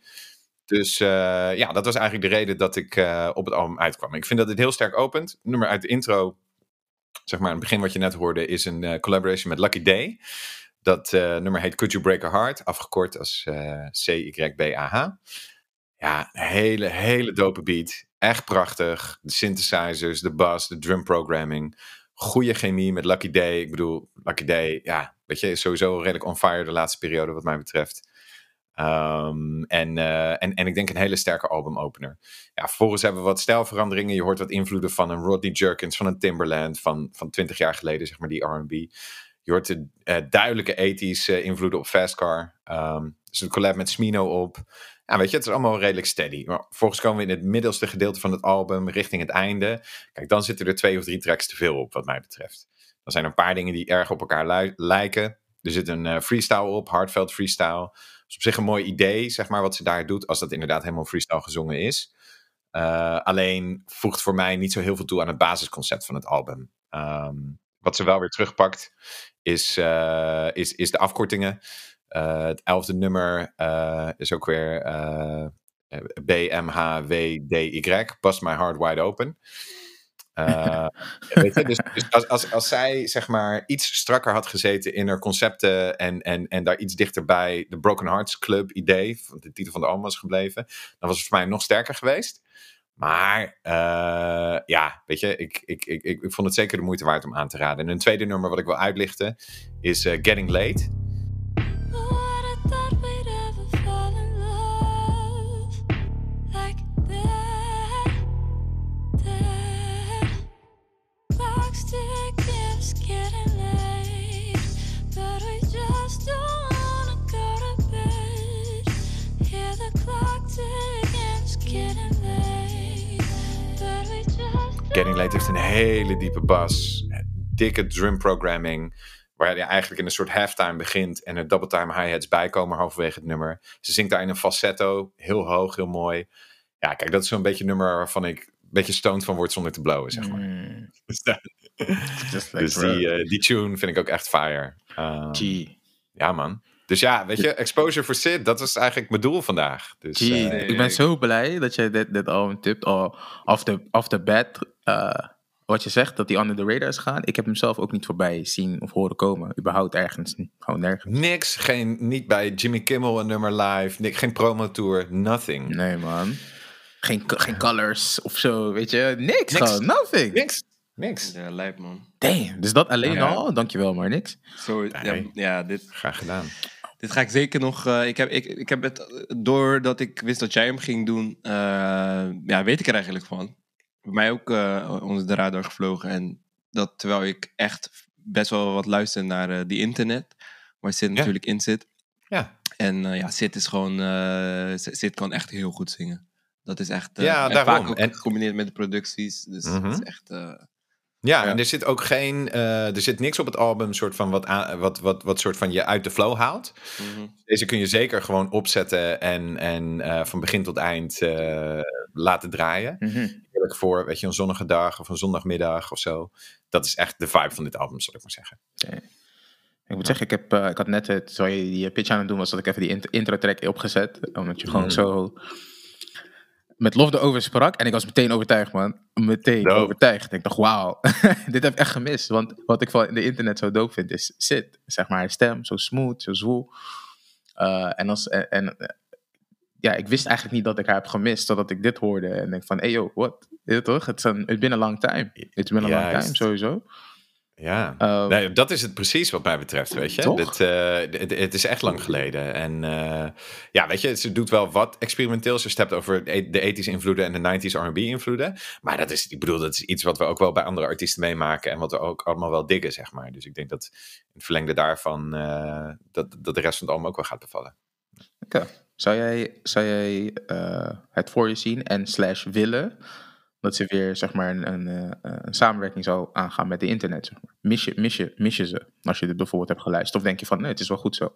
Dus ja, dat was eigenlijk de reden dat ik op het album uitkwam. Ik vind dat het heel sterk opent. Nummer uit de intro, zeg maar, in het begin wat je net hoorde, is een eh, collaboration met Lucky Day. Dat eh, nummer heet Could You Break a Heart, afgekort als eh C-Y-B-A-H. Ja, een hele, hele dope beat. Echt prachtig. De synthesizers, de bass, de drum programming. Goede chemie met Lucky Day. Ik bedoel, Lucky Day, ja, weet je, sowieso redelijk on fire de laatste periode wat mij betreft. Ehm, en, eh, en, en ik denk een hele sterke albumopener. Ja, vervolgens hebben we wat stijlveranderingen. Je hoort wat invloeden van een Rodney Jerkins, van een Timberland, van, van 20 jaar geleden, zeg maar, die R&B. Je hoort de eh, duidelijke 80s eh, invloeden op Fast Car. Ehm, is een collab met Smino op. Ja, weet je, het is allemaal redelijk steady. Maar vervolgens komen we in het middelste gedeelte van het album, richting het einde. Kijk, dan zitten er twee of drie tracks te veel op, wat mij betreft. Dan zijn er een paar dingen die erg op elkaar lijken. Er zit een eh, freestyle op, heartfelt freestyle. Is op zich een mooi idee, zeg maar, wat ze daar doet, als dat inderdaad helemaal freestyle gezongen is. Eh, alleen voegt voor mij niet zo heel veel toe aan het basisconcept van het album. Ehm, wat ze wel weer terugpakt, is, eh, is, is de afkortingen. Eh, het elfde nummer is ook weer BMHWDY, Bust My Heart Wide Open. Eh, weet je, dus dus als, als, als zij zeg maar iets strakker had gezeten in haar concepten en, en, en daar iets dichter bij de Broken Hearts Club idee, de titel van de album was gebleven, dan was het voor mij nog sterker geweest. Maar eh, ja, weet je, ik, ik, ik, ik, ik vond het zeker de moeite waard om aan te raden. En een tweede nummer wat ik wil uitlichten is eh, Getting Late. Getting Late heeft een hele diepe bas. Dikke drum programming. Waar je eigenlijk in een soort halftime begint. En er double time hi-hats bijkomen halverwege het nummer. Ze zingt daar in een falsetto. Heel hoog, heel mooi. Ja, kijk, dat is zo'n beetje een nummer waarvan ik een beetje stoned van word zonder te blowen, zeg maar. Mm, Dus, like dus die, eh, die tune vind ik ook echt fire. G. ja, man. Dus ja, weet je, exposure for Sid, dat was eigenlijk mijn doel vandaag. Dus, eh, ik ben zo blij dat je dit, dit album tipt. Al off the, off the bat, eh, wat je zegt, dat die under the radar is gegaan. Ik heb hem zelf ook niet voorbij zien of horen komen. Überhaupt ergens niet. Gewoon nergens. niks, geen, niet bij Jimmy Kimmel een nummer live, niks, geen promo tour, nothing. Nee, man. Geen, geen colors of zo, weet je. Niks, Niks. gewoon. Nothing. Niks, niks. Ja, lijp man. Damn, dus dat alleen Ja. al? Dankjewel, maar niks. Zo, ja, ja, dit, Graag gedaan. Dit ga ik zeker nog... eh, ik, heb, ik, ik heb het, doordat ik wist dat jij hem ging doen, eh, ja, weet ik er eigenlijk van. Bij mij ook eh onder de radar gevlogen. En dat terwijl ik echt best wel wat luister naar die internet, waar Sid Ja. natuurlijk in zit. Ja, En ja, Sid is gewoon, Sid kan echt heel goed zingen. Dat is echt, Ja, en daarom. vaak ook En- gecombineerd met de producties. Dus het Mhm. is echt, ja, Ja. en er zit ook geen, eh, er zit niks op het album soort van wat, aan- wat, wat, wat soort van je uit de flow haalt. mhm. Deze kun je zeker gewoon opzetten en, en eh, van begin tot eind eh, laten draaien. Heerlijk voor, weet je, een zonnige dag of een zondagmiddag of zo. Dat is echt de vibe van dit album, zal ik maar zeggen. Ik moet zeggen, ik, heb, ik had net, het, terwijl je die pitch aan het doen was, dat ik even die int- intro track opgezet. Omdat je gewoon Mm. zo met lof erover sprak. En ik was meteen overtuigd, man. Meteen Dope. overtuigd. Ik dacht, wauw, dit heb ik echt gemist. Want wat ik van de internet zo dope vind, is Sid. Zeg maar, haar stem, zo smooth, zo zwoel. Eh, en als, en, en, eh, ja, ik wist eigenlijk niet dat ik haar heb gemist, totdat ik dit hoorde. En denk van, hey yo? Weet je toch? Het is een it's been a long time. It's been a long Juist. time, sowieso. Ja, Eh, nee, dat is het precies wat mij betreft, weet je. Dit, eh, dit- het is echt lang geleden. En eh, ja, weet je, ze doet wel wat experimenteels. Ze hebt over de de 80s invloeden en de 90s R&B invloeden. Maar dat is, ik bedoel, dat is iets wat we ook wel bij andere artiesten meemaken. En wat we ook allemaal wel diggen, zeg maar. Dus ik denk dat in het verlengde daarvan, eh, dat, dat de rest van het album ook wel gaat bevallen. Oké. Zou jij, zou jij eh, het voor je zien en slash willen dat ze weer zeg maar een, een, eh, een samenwerking zou aangaan met de internet? Zeg je, je, je ze als je dit bijvoorbeeld hebt geluisterd? Of denk je van nee, het is wel goed zo?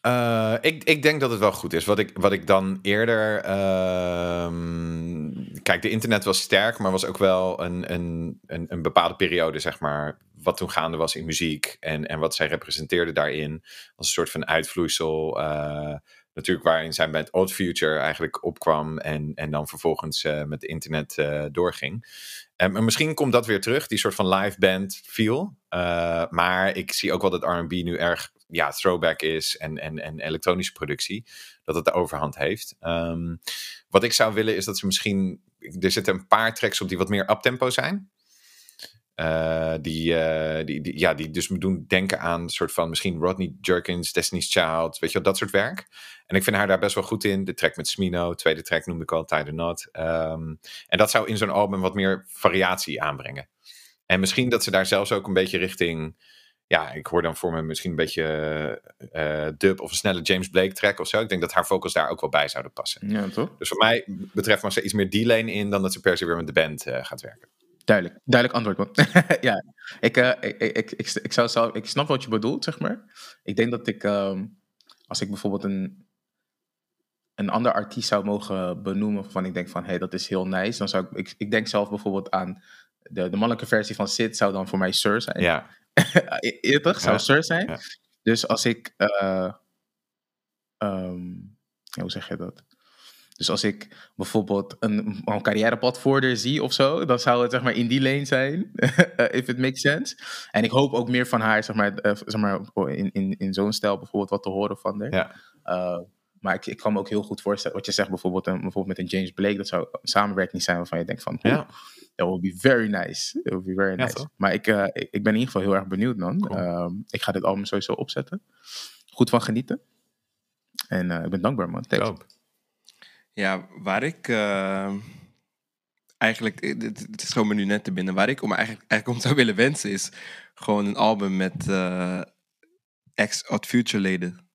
Eh, ik, ik denk dat het wel goed is. Wat ik, wat ik dan eerder. ehm, kijk, de internet was sterk, maar was ook wel een, een, een, een bepaalde periode, zeg maar. Wat toen gaande was in muziek en, en wat zij representeerde daarin. Als een soort van uitvloeisel. eh, natuurlijk waarin zijn band Odd Future eigenlijk opkwam. En, en dan vervolgens eh, met internet eh, doorging. En, misschien komt dat weer terug, die soort van live band feel. Eh, maar ik zie ook wel dat R&B nu erg ja, throwback is en, en, en elektronische productie. Dat het de overhand heeft. Ehm, wat ik zou willen is dat ze misschien... Er zitten een paar tracks op die wat meer uptempo zijn. Die, die, ja, die dus me doen denken aan soort van misschien Rodney Jerkins, Destiny's Child, weet je wel, dat soort werk. En ik vind haar daar best wel goed in. De track met Smino, tweede track noemde ik al, Tie the Knot. Ehm, en dat zou in zo'n album wat meer variatie aanbrengen. En misschien dat ze daar zelfs ook een beetje richting... Ja, ik hoor dan voor me misschien een beetje eh, dub of een snelle James Blake track of zo. Ik denk dat haar vocals daar ook wel bij zouden passen. Ja, toch? Dus voor mij betreft mag ze iets meer die lane in dan dat ze per se weer met de band eh, gaat werken. Duidelijk, duidelijk antwoord, man. ja, ik, eh, ik, ik, ik, ik, zou ik snap wat je bedoelt, zeg maar. Ik denk dat ik, ehm, als ik bijvoorbeeld een, een ander artiest zou mogen benoemen, waarvan ik denk van, hé, hey, dat is heel nice, dan zou ik, ik, ik denk zelf bijvoorbeeld aan de, de mannelijke versie van Sid, zou dan voor mij Sir zijn. Ja, Eerder zou Ja, Sir zijn. ja. Dus als ik, eh, ehm, hoe zeg je dat? Dus als ik bijvoorbeeld een, een carrièrepad voorder zie of zo, dan zou het zeg maar in die lane zijn, eh, if it makes sense. En ik hoop ook meer van haar, zeg maar, eh, zeg maar in, in, in zo'n stijl bijvoorbeeld wat te horen van haar. ja. Uh, maar ik, ik kan me ook heel goed voorstellen, wat je zegt bijvoorbeeld, een, bijvoorbeeld met een James Blake, dat zou een samenwerking zijn waarvan je denkt van, Ja. that would be very nice. It would be very nice. maar ik, uh, ik, ik ben in ieder geval heel erg benieuwd, man. Cool. Um, ik ga dit album sowieso opzetten. Goed van genieten. En uh, ik ben dankbaar, man. Thanks. Ja, waar ik uh, eigenlijk, het, het is gewoon me nu net te binnen, waar ik om eigenlijk, eigenlijk om zou willen wensen is gewoon een album met uh, ex-Odd Future leden.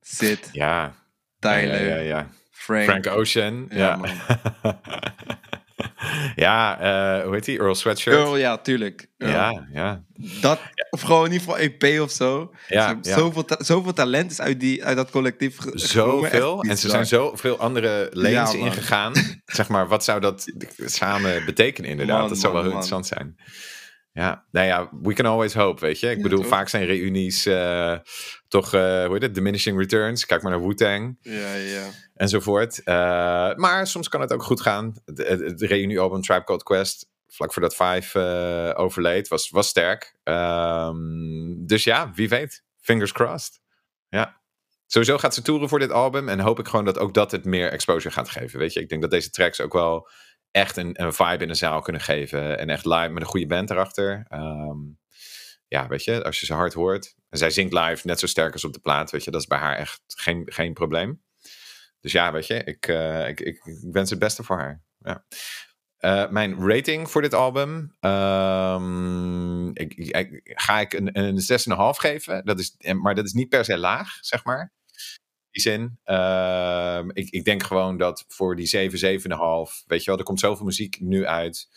Sid, Ja. Tyler, Ja, ja, ja. Frank. Frank Ocean. Ja, Ja. eh, hoe heet die? Earl Sweatshirt. Earl, ja, tuurlijk. Earl. Ja, ja. Dat, of gewoon in ieder geval EP of zo. Ja, ja. Zoveel, ta- zoveel talent is uit, die, uit dat collectief. Zoveel. En ze zijn zoveel andere lanes Ja, ingegaan. zeg maar, wat zou dat samen betekenen inderdaad? Man, dat zou wel heel interessant zijn. Ja, nou ja, we can always hope, weet je. Ik Ja, bedoel, toch? vaak zijn reunies eh, toch, eh, hoe heet het, diminishing returns. Kijk maar naar Wu-Tang Ja, ja. enzovoort. Eh, maar soms kan het ook goed gaan. Het, reuniealbum Tribe Called Quest, vlak voordat Five eh, overleed, was, was sterk. Ehm, dus ja, wie weet. Fingers crossed. Ja. Sowieso gaat ze toeren voor dit album. En hoop ik gewoon dat ook dat het meer exposure gaat geven. Weet je, ik denk dat deze tracks ook wel echt een, een vibe in de zaal kunnen geven. En echt live met een goede band erachter. Ehm, ja, weet je, als je ze hard hoort. En zij zingt live net zo sterk als op de plaat. Weet je, dat is bij haar echt geen, geen probleem. Dus ja, weet je, ik, eh, ik, ik, wens het beste voor haar. Ja. Eh, mijn rating voor dit album. ehm, ik, ik, ga ik een, een 6,5 geven. Dat is, maar dat is niet per se laag, zeg maar. Die zin. Ehm, ik, ik denk gewoon dat voor die 7, 7,5. Weet je wel, er komt zoveel muziek nu uit.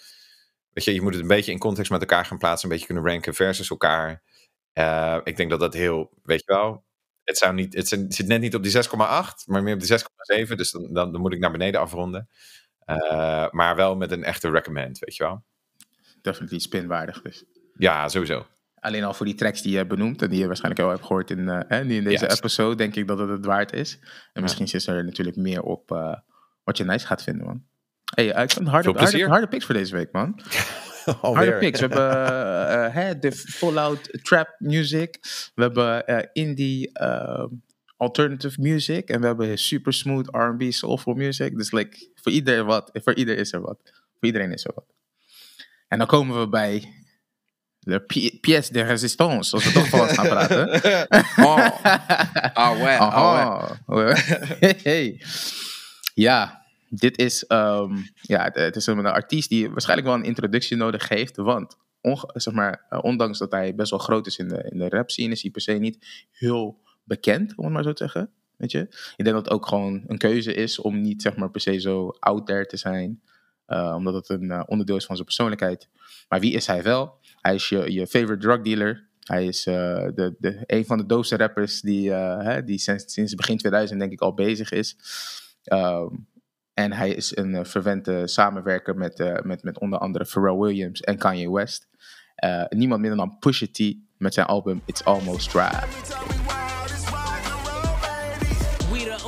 Weet je, je moet het een beetje in context met elkaar gaan plaatsen. Een beetje kunnen ranken versus elkaar. Eh, ik denk dat dat heel, weet je wel. Het, zou niet, het zit- zit net niet op die 6,8, maar meer op die 6,7. Dus dan, dan, dan moet ik naar beneden afronden. Eh, maar wel met een echte recommend, weet je wel. Definitely spinwaardig dus. Ja, sowieso. Alleen al voor die tracks die je hebt benoemd en die je waarschijnlijk al hebt gehoord in, eh, in deze episode, denk ik dat het het waard is. En misschien is er natuurlijk meer op eh, wat je nice gaat vinden, man. Hey, uh, harde, Veel harde, plezier. harde picks voor deze week, man. Harde picks. We hebben eh, eh, hè, de full-out trap music. We hebben eh, indie eh, alternative music. En we hebben super smooth R&B soulful music. Dus like, voor iedereen wat. Voor ieder is er wat. Voor iedereen is er wat. En dan komen we bij de pi- pièce de résistance. Als we toch Frans gaan praten. Oh. Ah, ouais, ah. Hey, hey. Ja, dit is, ehm, ja, het, is een, artiest die waarschijnlijk wel een introductie nodig heeft. Want zeg maar, eh, ondanks dat hij best wel groot is in de, in de rap scene, is hij per se niet heel bekend, om het maar zo te zeggen. Weet je? Ik denk dat het ook gewoon een keuze is om niet zeg maar, per se zo out there te zijn. eh, omdat het een eh, onderdeel is van zijn persoonlijkheid. Maar wie is hij wel? Hij is je, je favorite drug dealer. Hij is de, de, een van de doofste rappers die, hè, die sinds, sinds begin 2000 denk ik al bezig is. Ehm, en hij is een eh, verwente samenwerker met, eh, met, met onder andere Pharrell Williams en Kanye West. Eh, niemand minder dan Pusha T met zijn album It's Almost Dry.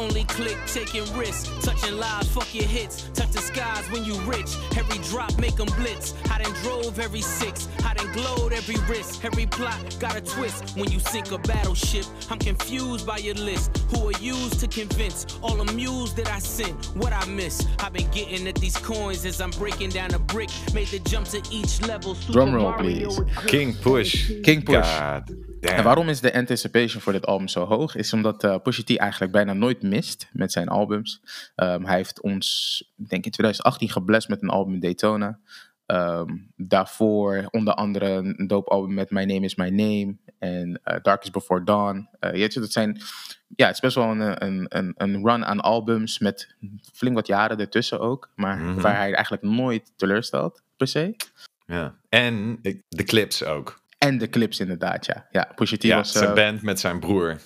We the only click taking risks, touching lives, fuck your hits, touch the skies when you rich. Every drop make 'em blitz. I done drove every six, I done glowed every risk. Every plot got a twist. When you sink a battleship, I'm confused by your list. Who are used to convince? All amused that I sent what I miss. I've been getting at these coins as I'm breaking down a brick. Made the jump to each level. Super Drumroll, Mario please. King Push. King Push. God damn. En waarom is de anticipation voor dit album zo hoog? Is omdat Pusha T eigenlijk bijna nooit mist met zijn albums. Ehm, hij heeft ons, ik denk in 2018, geblest met een album in Daytona. Ehm, daarvoor onder andere een dope album met My Name Is My Name en eh, Darkest Before Dawn. Eh, je dat zijn, ja, het is best wel een, een, een, een run aan albums met flink wat jaren ertussen ook. Maar Mhm. waar hij eigenlijk nooit teleurstelt, per se. Ja. En ik- de clips ook. En de clips inderdaad, ja. Ja, Pusha T Ja, was... zijn eh, band met zijn broer.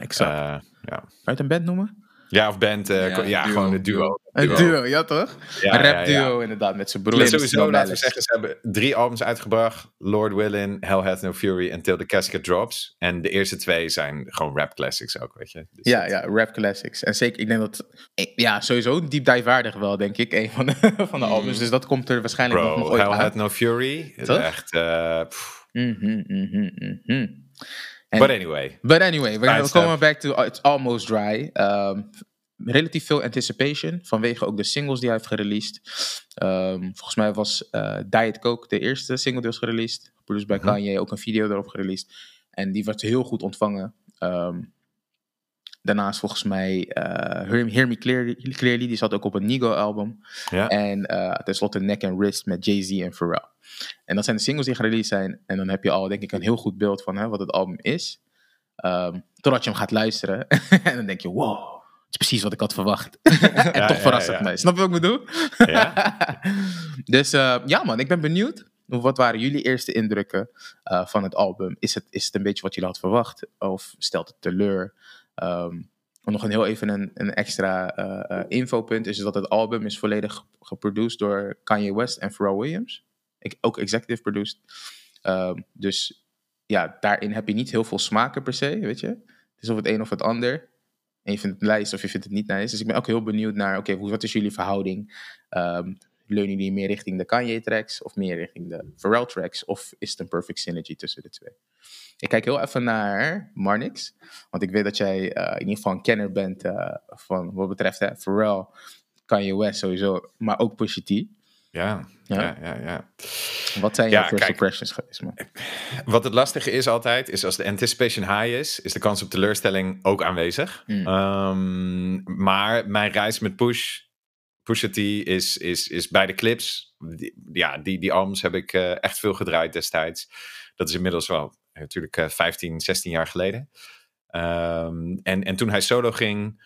exact. Eh, ja. Kan je het een band noemen? ja, of band. eh, Ja, gewoon een duo. Een duo, ja toch? Ja, een rap ja. duo inderdaad, met zijn broer. Maar sowieso, laten we zeggen, ze hebben drie albums uitgebracht. Lord Willin, Hell Hath No Fury en Till the Casket Drops. En de eerste twee zijn gewoon rap classics ook, weet je. Dus Ja, dat- ja, rap classics. En zeker, ik denk dat... Ja, sowieso deep dive waardig wel, denk ik. Een van de, van de albums. Dus dat komt er waarschijnlijk nog, nog Bro, ooit Hell. Hath No Fury. Toch? Echt, eh, pff. Mhm, mhm, mhm. En- But anyway. But anyway, we, komen back to It's Almost Dry. Ehm, relatief veel anticipation vanwege ook de singles die hij heeft gereleased. Ehm, volgens mij was eh, Diet Coke de eerste single die was gereleased. Produced bij Mhm. Kanye, ook een video erop gereleased. En die werd heel goed ontvangen. Ehm, daarnaast volgens mij eh, Hear, Hear Me Clearly, Clearly, die zat ook op een Nigo-album. Ja. En eh tenslotte Neck and Wrist met Jay-Z en Pharrell. En dat zijn de singles die gereleased zijn. En dan heb je al, denk ik, een heel goed beeld van hè, wat het album is. Ehm, totdat je hem gaat luisteren. en dan denk je, wow, is precies wat ik had verwacht. en Ja, toch ja, verrast ja. het mij. Snap je wat ik bedoel? Ja? dus eh, ja man, ik ben benieuwd. Wat waren jullie eerste indrukken eh, van het album? Is het, is het een beetje wat jullie hadden verwacht? Of stelt het teleur? En nog een heel even een, een extra eh, infopunt is dat het album is volledig ge- geproduced door Kanye West en Pharrell Williams. Ik, ook executive produced. Ehm, dus ja, daarin heb je niet heel veel smaken per se, weet je. Het is of het een of het ander. En je vindt het nice of je vindt het niet nice. Dus ik ben ook heel benieuwd naar, oké, wat is jullie verhouding? Ehm leunen jullie meer richting de Kanye tracks of meer richting de Pharrell tracks? Of is het een perfect synergy tussen de twee? Ik kijk heel even naar Marnix. Want ik weet dat jij eh, in ieder geval een kenner bent eh, van wat betreft hè, Pharrell, Kanye West sowieso, maar ook Pusha. Ja, Ja. ja, ja, ja. Wat zijn Ja, jouw first impressions geweest, man? Wat het lastige is altijd, is als de anticipation high is, is de kans op teleurstelling ook aanwezig. Mm. Ehm, maar mijn reis met Push, Pusha T is, is, is bij de clips. Die, ja, die, die albums heb ik eh, echt veel gedraaid destijds. Dat is inmiddels wel eh, natuurlijk eh, 15, 16 jaar geleden. Ehm, en, en toen hij solo ging,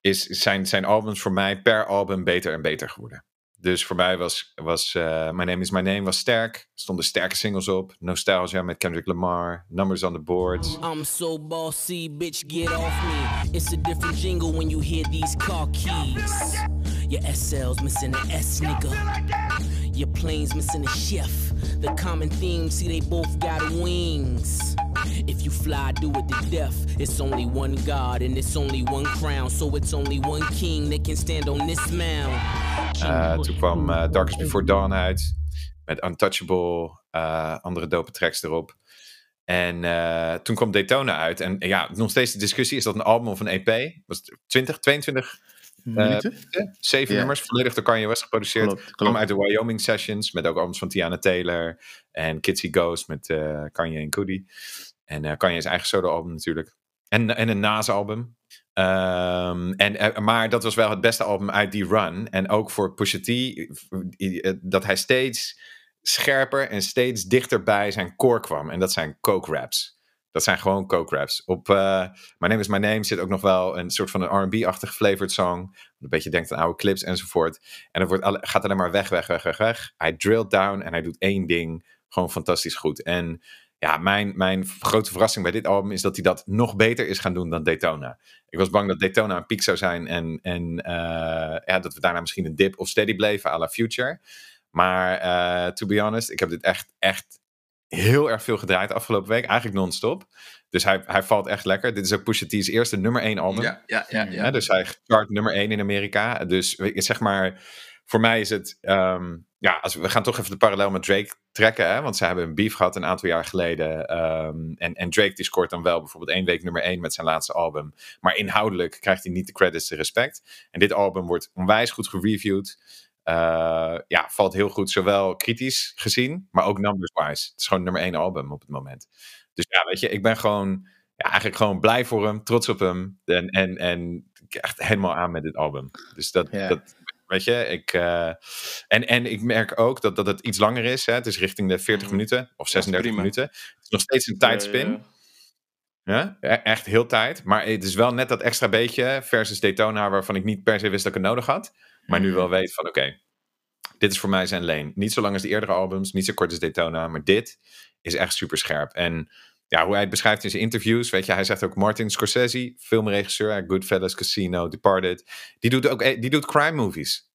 is zijn, zijn albums voor mij per album beter en beter geworden. Dus voor mij was, was eh, My Name is My Name was sterk. Er stonden sterke singles op. Nostalgia met Kendrick Lamar. Numbers on the Board. I'm so bossy, bitch, get off me. It's a different jingle when you hear these car keys. Your SL's missing the S, nigga. Your plane's missing a chef. The common theme, see, they both got wings. If you fly, do it to death. It's only one God and it's only one crown. So it's only one king that can stand on this mound. Eh, toen kwam eh, Darkest Before Dawn uit. Met Untouchable. eh, andere dope tracks erop. En eh, toen kwam Daytona uit. En ja, nog steeds de discussie. Is dat een album of een EP? Was het 20, 22 Minuten? Zeven nummers, volledig door Kanye West geproduceerd. Klopt, Kwam uit de Wyoming Sessions, met ook albums van Tiana Taylor. En Kitsy Ghost met eh, Kanye en Cudi. En eh Kanye's eigen solo-album natuurlijk. En, en een Nas-album. Ehm, en, eh, maar dat was wel het beste album uit die run. En ook voor Pusha T, eh, dat hij steeds scherper en steeds dichter bij zijn core kwam. En dat zijn coke raps. Dat zijn gewoon coke raps. Op eh My Name is My Name zit ook nog wel een soort van een R&B-achtig flavored song. Een beetje denkt aan oude clips enzovoort. En het wordt alle- gaat alleen maar weg, weg, weg, weg, weg. Hij drilled down en hij doet één ding gewoon fantastisch goed. En ja, mijn, mijn grote verrassing bij dit album is dat hij dat nog beter is gaan doen dan Daytona. Ik was bang dat Daytona een piek zou zijn en, en eh, ja, dat we daarna misschien een dip of steady bleven à la Future. Maar eh, to be honest, ik heb dit echt, echt heel erg veel gedraaid afgelopen week. Eigenlijk non-stop. Dus hij, hij valt echt lekker. Dit is ook Pusha T's eerste nummer 1 album. Ja, ja, ja. Ja, ja. dus hij chart nummer 1 in Amerika. Dus zeg maar, voor mij is het. ehm, ja, als we, we gaan toch even de parallel met Drake trekken. Hè? Want ze hebben een beef gehad een aantal jaar geleden. ehm, en, en Drake die scoort dan wel bijvoorbeeld één week nummer 1 met zijn laatste album. Maar inhoudelijk krijgt hij niet de credits, de respect. En dit album wordt onwijs goed gereviewd. Eh, ja, valt heel goed, zowel kritisch gezien, maar ook numbers-wise. Het is gewoon nummer 1 album op het moment. Dus ja, weet je, ik ben gewoon ja, eigenlijk gewoon blij voor hem, trots op hem. En, en, en echt helemaal aan met dit album. Dus dat, dat weet je, ik. eh, en, en ik merk ook dat, dat het iets langer is. Hè? Het is richting de 40 Mhm. minuten of 36 prima. minuten. Het is nog steeds een tijdspin. Ja, Ja, e- echt heel tijd. Maar het is wel net dat extra beetje versus Daytona, waarvan ik niet per se wist dat ik het nodig had. Maar nu Mhm. wel weet van oké, dit is voor mij zijn lane. Niet zo lang als de eerdere albums, niet zo kort als Daytona, maar dit is echt super scherp. En ja, hoe hij het beschrijft in zijn interviews, weet je, hij zegt ook Martin Scorsese, filmregisseur, Goodfellas, Casino, Departed, die doet ook die doet crime movies.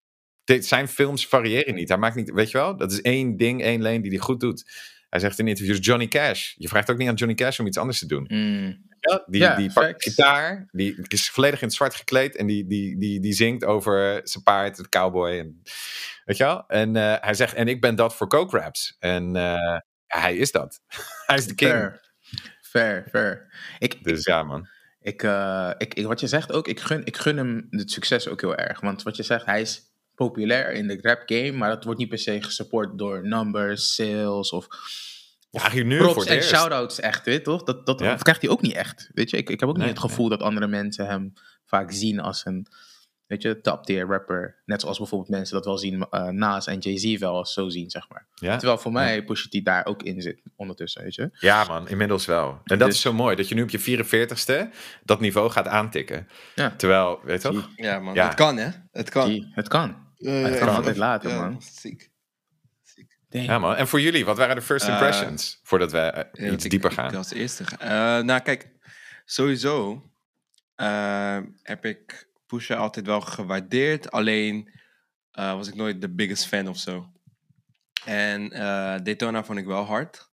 Dit, zijn films variëren niet. Hij maakt niet, weet je wel, dat is één ding, één lane die hij goed doet. Hij zegt in interviews Johnny Cash. Je vraagt ook niet aan Johnny Cash om iets anders te doen. Mm. Ja, die, Ja, die pakt gitaar, die is volledig in het zwart gekleed en die, die, die, die zingt over zijn paard, het cowboy. En, weet je wel? En eh, hij zegt, en ik ben dat voor coke raps. En eh, ja, hij is dat. hij is de king. Fair. Fair, fair. Ik, Dus ja, man. Ik, eh, ik, ik, wat je zegt ook, ik gun, ik gun hem het succes ook heel erg. Want wat je zegt, hij is populair in de rap game, maar dat wordt niet per se gesupport door numbers, sales of Ja, eigenlijk nu voor props het en shout-outs echt, weet toch? Dat, dat Ja. krijgt hij ook niet echt, weet je. Ik, ik heb ook Nee, niet het gevoel dat andere mensen hem vaak zien als een weet je, top tier rapper. Net zoals bijvoorbeeld mensen dat wel zien, eh Nas en Jay-Z wel als zo zien, zeg maar. Ja? Terwijl voor mij Pusha T daar ook in zit ondertussen, weet je. ja, man, inmiddels wel. En dat Dus- is zo mooi, dat je nu op je 44ste dat niveau gaat aantikken. Ja. Terwijl, weet je toch? Ja, man. Ja. Het kan, hè? Het kan. Die- het kan. Ja, Het kan ja. altijd later, Ja, man. Ziek. Ja, man. En voor jullie, wat waren de first Eh, impressions? voordat we eh, iets ik- dieper ik gaan. als eerste. Eh, nou, kijk, sowieso eh, heb ik Pusha altijd wel gewaardeerd. Alleen eh, was ik nooit de biggest fan of zo. En eh, Daytona vond ik wel hard.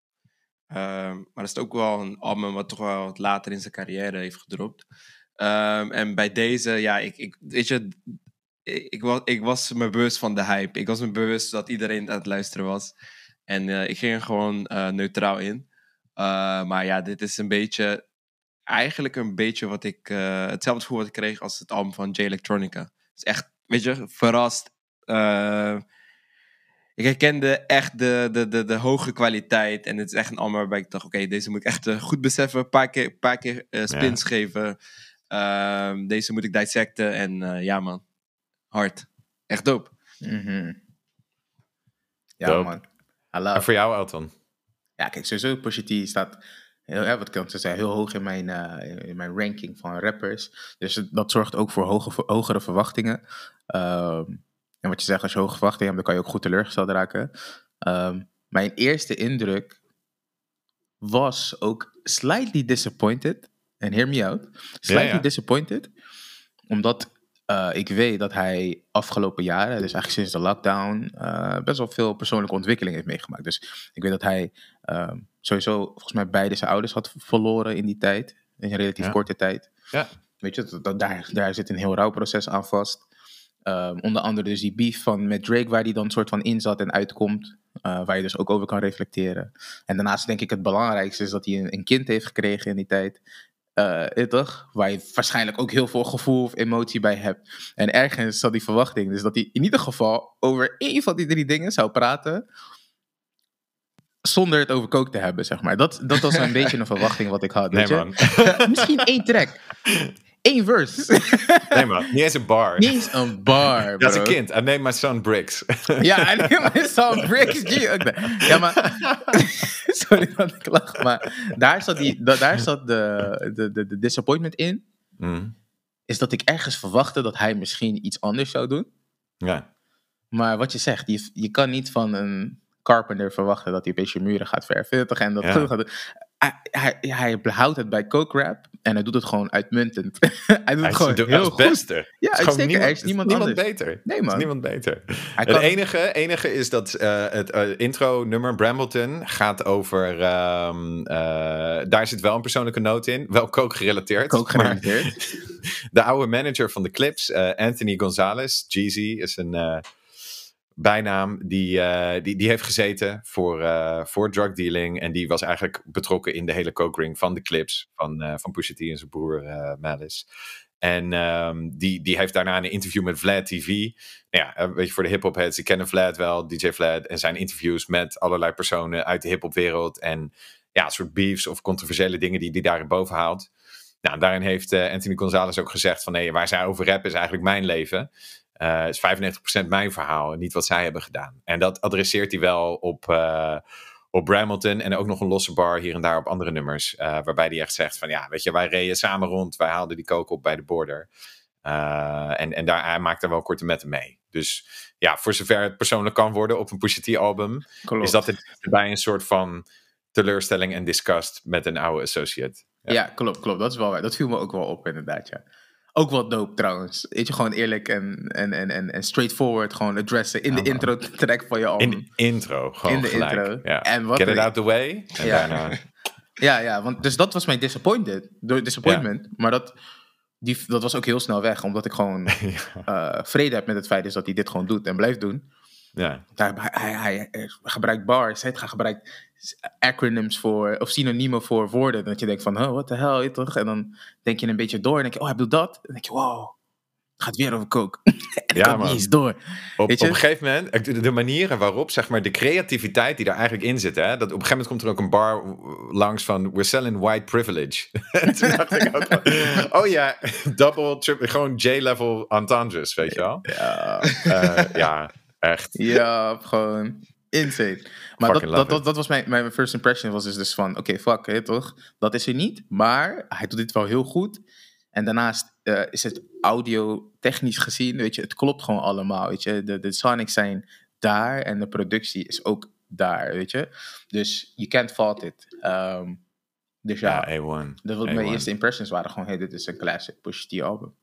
Ehm, maar dat is ook wel een album wat toch wel wat later in zijn carrière heeft gedropt. Ehm, en bij deze, ja, ik, ik, weet je, ik, was, ik was me bewust van de hype. Ik was me bewust dat iedereen aan het luisteren was. En eh, ik ging er gewoon eh, neutraal in. Uh, maar ja, dit is een beetje. Eigenlijk een beetje wat ik. Hetzelfde gevoel wat ik kreeg als het album van J Electronica. Het is echt, weet je, verrast. Ik herkende echt de, de, de, de hoge kwaliteit. En het is echt een album waarbij ik dacht: oké, okay, deze moet ik echt goed beseffen. Een paar keer, paar keer spins ja. geven. Ehm, deze moet ik dissecten. En ja, man. Hard. Echt dope. Mm -hmm. Ja, dope. man. I En voor jou, Elton? Ja, kijk, sowieso Pusha T staat, heel, ja, wat kan ik zeggen, heel hoog in mijn, uh, in mijn ranking van rappers. Dus dat zorgt ook voor hoge, hogere verwachtingen. Um, en wat je zegt, als je hoge verwachtingen hebt, dan kan je ook goed teleurgesteld raken. Um, mijn eerste indruk was ook slightly disappointed. En hear me out. Slightly ja, ja. disappointed. Omdat uh, ik weet dat hij afgelopen jaren, dus eigenlijk sinds de lockdown, uh, best wel veel persoonlijke ontwikkeling heeft meegemaakt. Dus ik weet dat hij uh, sowieso volgens mij beide zijn ouders had verloren in die tijd. In een relatief ja. korte tijd. Ja. Weet je, dat, dat, daar, daar zit een heel rouwproces aan vast. Um, onder andere dus die beef van met Drake, waar hij dan soort van in zat en uitkomt. Uh, waar je dus ook over kan reflecteren. En daarnaast denk ik het belangrijkste is dat hij een, een kind heeft gekregen in die tijd. Uh, toch? Waar je waarschijnlijk ook heel veel gevoel of emotie bij hebt. En ergens zat die verwachting. Dus dat hij in ieder geval over één van die drie dingen zou praten. Zonder het over kook te hebben, zeg maar. Dat, dat was een beetje een verwachting wat ik had. Nee, weet je? Misschien één track. Eén verse. Nee, man. Niet eens een bar. Niet eens een bar, bro. Dat is een kind. I name my son Bricks. ja, I name my son Bricks. G. Ja, maar... Sorry dat ik lach, maar daar zat, die, daar zat de, de, de, de disappointment in. Mm. Is dat ik ergens verwachtte dat hij misschien iets anders zou doen. Ja. Maar wat je zegt, je, je kan niet van een carpenter verwachten dat hij opeens je muren gaat verven. En dat Ja. gaat doen. Hij, hij, hij behoudt het bij coke rap en hij doet het gewoon uitmuntend. hij doet Hij het is gewoon de, heel goed. beste. Ja, Het is gewoon uitstekend. Er is niemand beter. Nee, Er is man. niemand beter. Hij Het kan- enige, enige is dat eh, het eh, intro-nummer Brambleton gaat over. ehm, eh, daar zit wel een persoonlijke noot in. Wel coke gerelateerd. Coke gerelateerd. de oude manager van de clips, Anthony Gonzalez, Jeezy, is een bijnaam. Die, eh, die, die heeft gezeten voor, eh voor drug dealing. En die was eigenlijk betrokken in de hele coke van de clips. Van, eh van Pusha en zijn broer Malice. En ehm, die, die heeft daarna een interview met Vlad TV. Nou ja, weet je, voor de hip-hop heads, die kennen Vlad wel, DJ Vlad. En zijn interviews met allerlei personen uit de hip-hop wereld. En ja, soort beefs of controversiële dingen die hij daarin boven haalt. Nou, daarin heeft Anthony Gonzalez ook gezegd van nee, waar zij over rappen is eigenlijk mijn leven. Eh is 95% mijn verhaal en niet wat zij hebben gedaan. En dat adresseert hij wel op, eh op Bramilton en ook nog een losse bar hier en daar op andere nummers. eh, waarbij hij echt zegt van ja, weet je, wij reden samen rond, wij haalden die kook op bij de border. En en daar, hij maakt er wel korte metten mee. Dus ja, voor zover het persoonlijk kan worden op een Pusha T album, Klopt. is dat het bij een soort van teleurstelling en disgust met een oude associate. Ja. klopt, klopt. Dat is wel waar. Dat viel me ook wel op, inderdaad, ja. Ook wel dope trouwens. Weet je, gewoon eerlijk en, en, en, en, en straightforward gewoon adressen in de man. intro track van je album. In de intro, gewoon In de gelijk. intro. Ja. En wat Get it out the way. En Ja. daarna... Ja, ja, want dus dat was mijn disappointed. Door disappointment. Maar dat, die, dat was ook heel snel weg, omdat ik gewoon eh, vrede heb met het feit is dat hij dit gewoon doet en blijft doen. ja. Hij, hij, hij, hij gebruikt bars, hij gebruikt acronyms voor, of synoniemen voor woorden. Dat je denkt van, oh, what the hell, je toch? En dan denk je een beetje door en denk je, oh, hij doet dat. En dan denk je, wow, gaat weer over coke. en Ja, had man. niet eens door. Op, op een gegeven moment, de, de manieren waarop, zeg maar, de creativiteit die daar eigenlijk in zit. Hè, dat op een gegeven moment komt er ook een bar langs van, we're selling white privilege. en toen dacht ik ook van, oh ja, double, triple, gewoon J-level entendres, weet je wel? Ja, Eh, ja, echt. ja gewoon insane. Maar dat, dat, dat, was mijn, mijn first impression. Was dus, dus van, oké, fuck, hè, toch? Dat is er niet. Maar hij doet dit wel heel goed. En daarnaast eh, is het audio technisch gezien, weet je, het klopt gewoon allemaal, weet je. De, de sonics zijn daar en de productie is ook daar, weet je. Dus you can't fault it. Ehm, dus ja, Ja, A1. dat mijn A1. eerste impressions waren gewoon, hey, dit is een classic Push T album.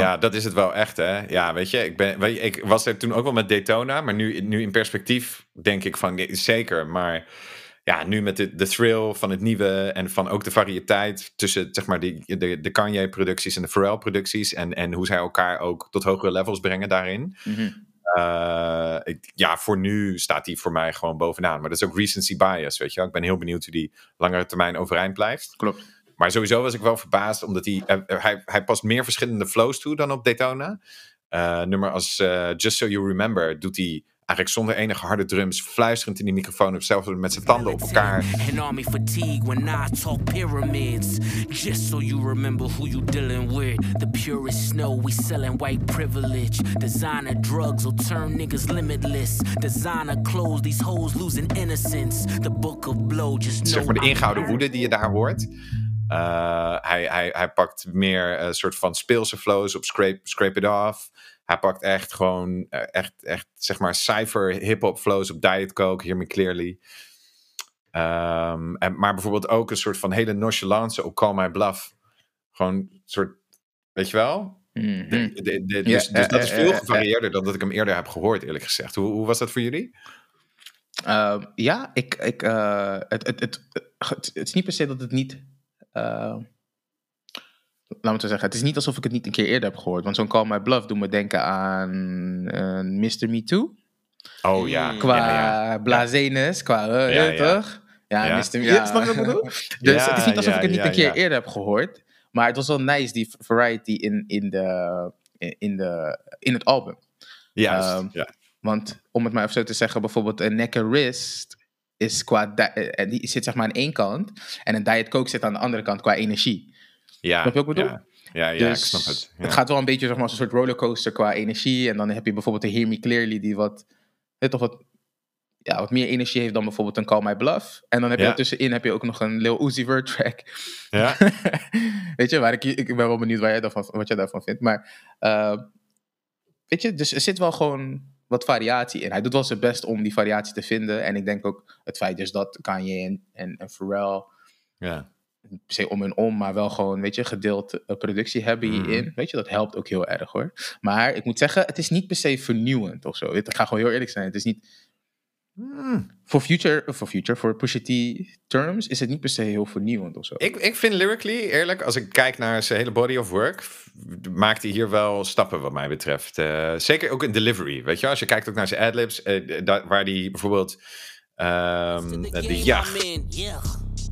Ja, dat is het wel echt, hè? Ja, weet je, ik, ben, weet je, ik was er toen ook wel met Daytona, maar nu, nu in perspectief denk ik van zeker. Maar ja, nu met de, de thrill van het nieuwe en van ook de variëteit tussen zeg maar, de, de, de Kanye-producties en de Pharrell-producties en, en hoe zij elkaar ook tot hogere levels brengen daarin. Ik- ja, voor nu staat die voor mij gewoon bovenaan. Maar dat is ook recency bias, weet je wel. Ik ben heel benieuwd hoe die langere termijn overeind blijft. Klopt. Maar sowieso was ik wel verbaasd, omdat hij, eh, hij, hij past meer verschillende flows toe dan op Daytona. Eh, nummer als eh, Just So You Remember doet hij eigenlijk zonder enige harde drums, fluisterend in die microfoon, hetzelfde met zijn tanden op elkaar. And army fatigue when I talk pyramids. Just so you remember who you dealing with. The purest snow, we selling white privilege. Designer drugs will turn niggas limitless. Designer clothes, these hoes losing innocence. The book of blow, just know Zeg maar de ingehouden woede die je daar hoort. Eh, hij, hij, hij pakt meer een soort van speelse flows op Scrape, scrape It Off. Hij pakt echt gewoon, eh, echt, echt zeg maar cypher hip-hop flows op Diet Coke, Hear Me Clearly. Ehm, en, maar bijvoorbeeld ook een soort van hele nonchalance op Call My Bluff. Gewoon een soort, weet je wel? Mhm. De- de- de- Ja, dus dus eh, dat is eh, veel eh, gevarieerder dan dat ik hem eerder heb gehoord, eerlijk gezegd. Hoe, hoe was dat voor jullie? Ehm, ja, ik, ik, eh, het, het, het, het, het is niet per se dat het niet. Eh, laat me het zo zeggen. Het is niet alsof ik het niet een keer eerder heb gehoord. Want zo'n Call My Bluff doet me denken aan eh, Mr. Me Too. Oh ja. Qua ja, ja. blazeness, qua. eh, Ja, eh, ja. toch? Ja, Ja. Mr. Me. Ja. Ja. Snap je wat ik bedoel? Dus Ja, het is niet alsof ja, ik het niet ja, een keer ja. eerder heb gehoord. Maar het was wel nice, die variety in, in, de, in, de, in het album. Juist, Ehm, ja. Want om het maar even zo te zeggen, bijvoorbeeld een neck and wrist is qua di- eh, die zit zeg maar aan één kant en een diet coke zit aan de andere kant qua energie. Ja, Snap je wat ik bedoel? Ja, ja, ja dus ik snap het. Ja. het gaat wel een beetje zeg maar, als een soort rollercoaster qua energie en dan heb je bijvoorbeeld een Hear Me Clearly die wat, toch wat, ja, wat meer energie heeft dan bijvoorbeeld een Call My Bluff. En dan heb je Ja. ertussenin heb je ook nog een Lil Uzi Vert track. Ja? weet je, waar ik, ik ben wel benieuwd waar jij daarvan, wat jij daarvan vindt. Maar eh, weet je, dus er zit wel gewoon wat variatie in. Hij doet wel zijn best om die variatie te vinden. En ik denk ook het feit dus dat Kanye en, en, en Pharrell, ja. per se om en om, maar wel gewoon, weet je, gedeeld eh, productie hebben Mhm. hierin. Weet je, dat helpt ook heel erg hoor. Maar ik moet zeggen, het is niet per se vernieuwend of zo. Ik ga gewoon heel eerlijk zijn. Het is niet. Voor future, voor future, voor Pusha T terms, is het niet per se heel vernieuwend of zo. Ik, ik vind lyrically, eerlijk, als ik kijk naar zijn hele body of work, maakt hij hier wel stappen wat mij betreft. Eh, zeker ook in delivery, weet je? Als je kijkt ook naar zijn adlibs, eh, da- waar hij bijvoorbeeld ehm, de jacht,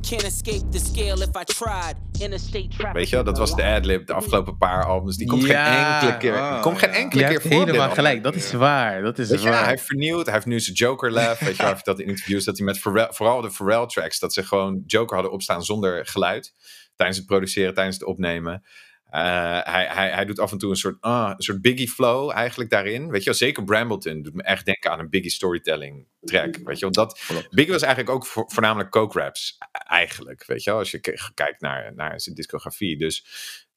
Can't escape the scale if I tried. Interstate traffic. weet je wel? Dat was de adlib de afgelopen paar albums. Die komt Ja, geen enkele keer, oh, komt geen enkele Je keer voor. helemaal gelijk, dat is waar. Dat is waar. hij heeft vernieuwd. Hij heeft nu zijn Joker laugh. Weet je, wel, hij dat in interviews dat hij met Pharrell, vooral de Pharrell tracks, dat ze gewoon Joker hadden opstaan zonder geluid. Tijdens het produceren, tijdens het opnemen. Eh, hij, hij, hij doet af en toe een soort, ah, een soort Biggie flow eigenlijk daarin. Weet je wel, zeker Brambleton doet me echt denken aan een Biggie storytelling track. Weet je wel, dat, Biggie was eigenlijk ook vo- voornamelijk coke raps eigenlijk. Weet je wel, als je kijkt naar, naar zijn discografie. Dus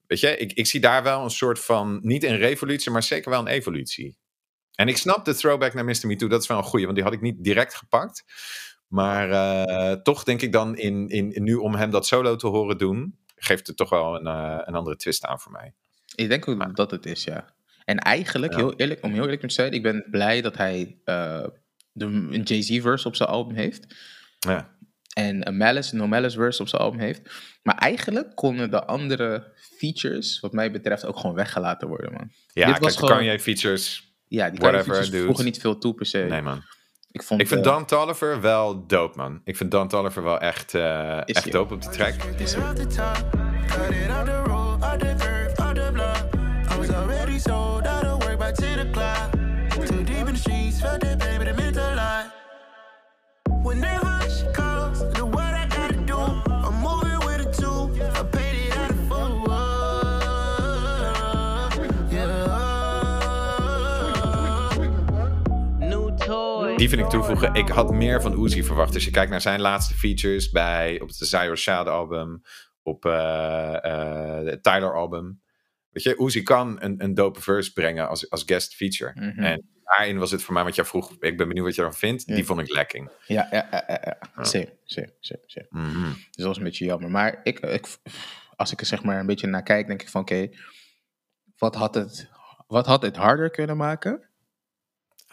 weet je, ik, ik zie daar wel een soort van, niet een revolutie, maar zeker wel een evolutie. En ik snap de throwback naar Mr. Me Too, dat is wel een goeie, want die had ik niet direct gepakt. Maar eh, toch denk ik dan, in, in, in nu om hem dat solo te horen doen, geeft het toch wel een, eh, een andere twist aan voor mij. Ik denk ook dat het is, ja. En eigenlijk, Ja. heel eerlijk, om heel eerlijk te zijn, ik ben blij dat hij eh, de, een Jay-Z-verse op zijn album heeft. Ja, En een Malice, een No Malice verse op zijn album heeft. Maar eigenlijk konden de andere features, wat mij betreft, ook gewoon weggelaten worden, man. ja Dit was kijk, de gewoon- Kanye features, Ja, die Whatever, Whatever, features voegen niet veel toe per se. nee man. Ik, vind Dan Tolliver wel dope, man. Ik vind Dan Tolliver wel echt, eh, echt dope op de track. Die vind ik toevoegen. Ik had meer van Uzi verwacht. Als je kijkt naar zijn laatste features bij, op het Desire Rashad album, op het Tyler album. Weet je, Uzi kan een, een dope verse brengen als, als guest feature. Mhm. En daarin was het voor mij wat jij vroeg. Ik ben benieuwd wat je ervan vindt. Ja. Die vond ik lekking. Ja, ja, ja, ja, ja. Same, same, same, same. Mhm. Dus dat was een beetje jammer. Maar ik, ik, als ik er zeg maar een beetje naar kijk, denk ik van oké, wat had het, wat had het harder kunnen maken?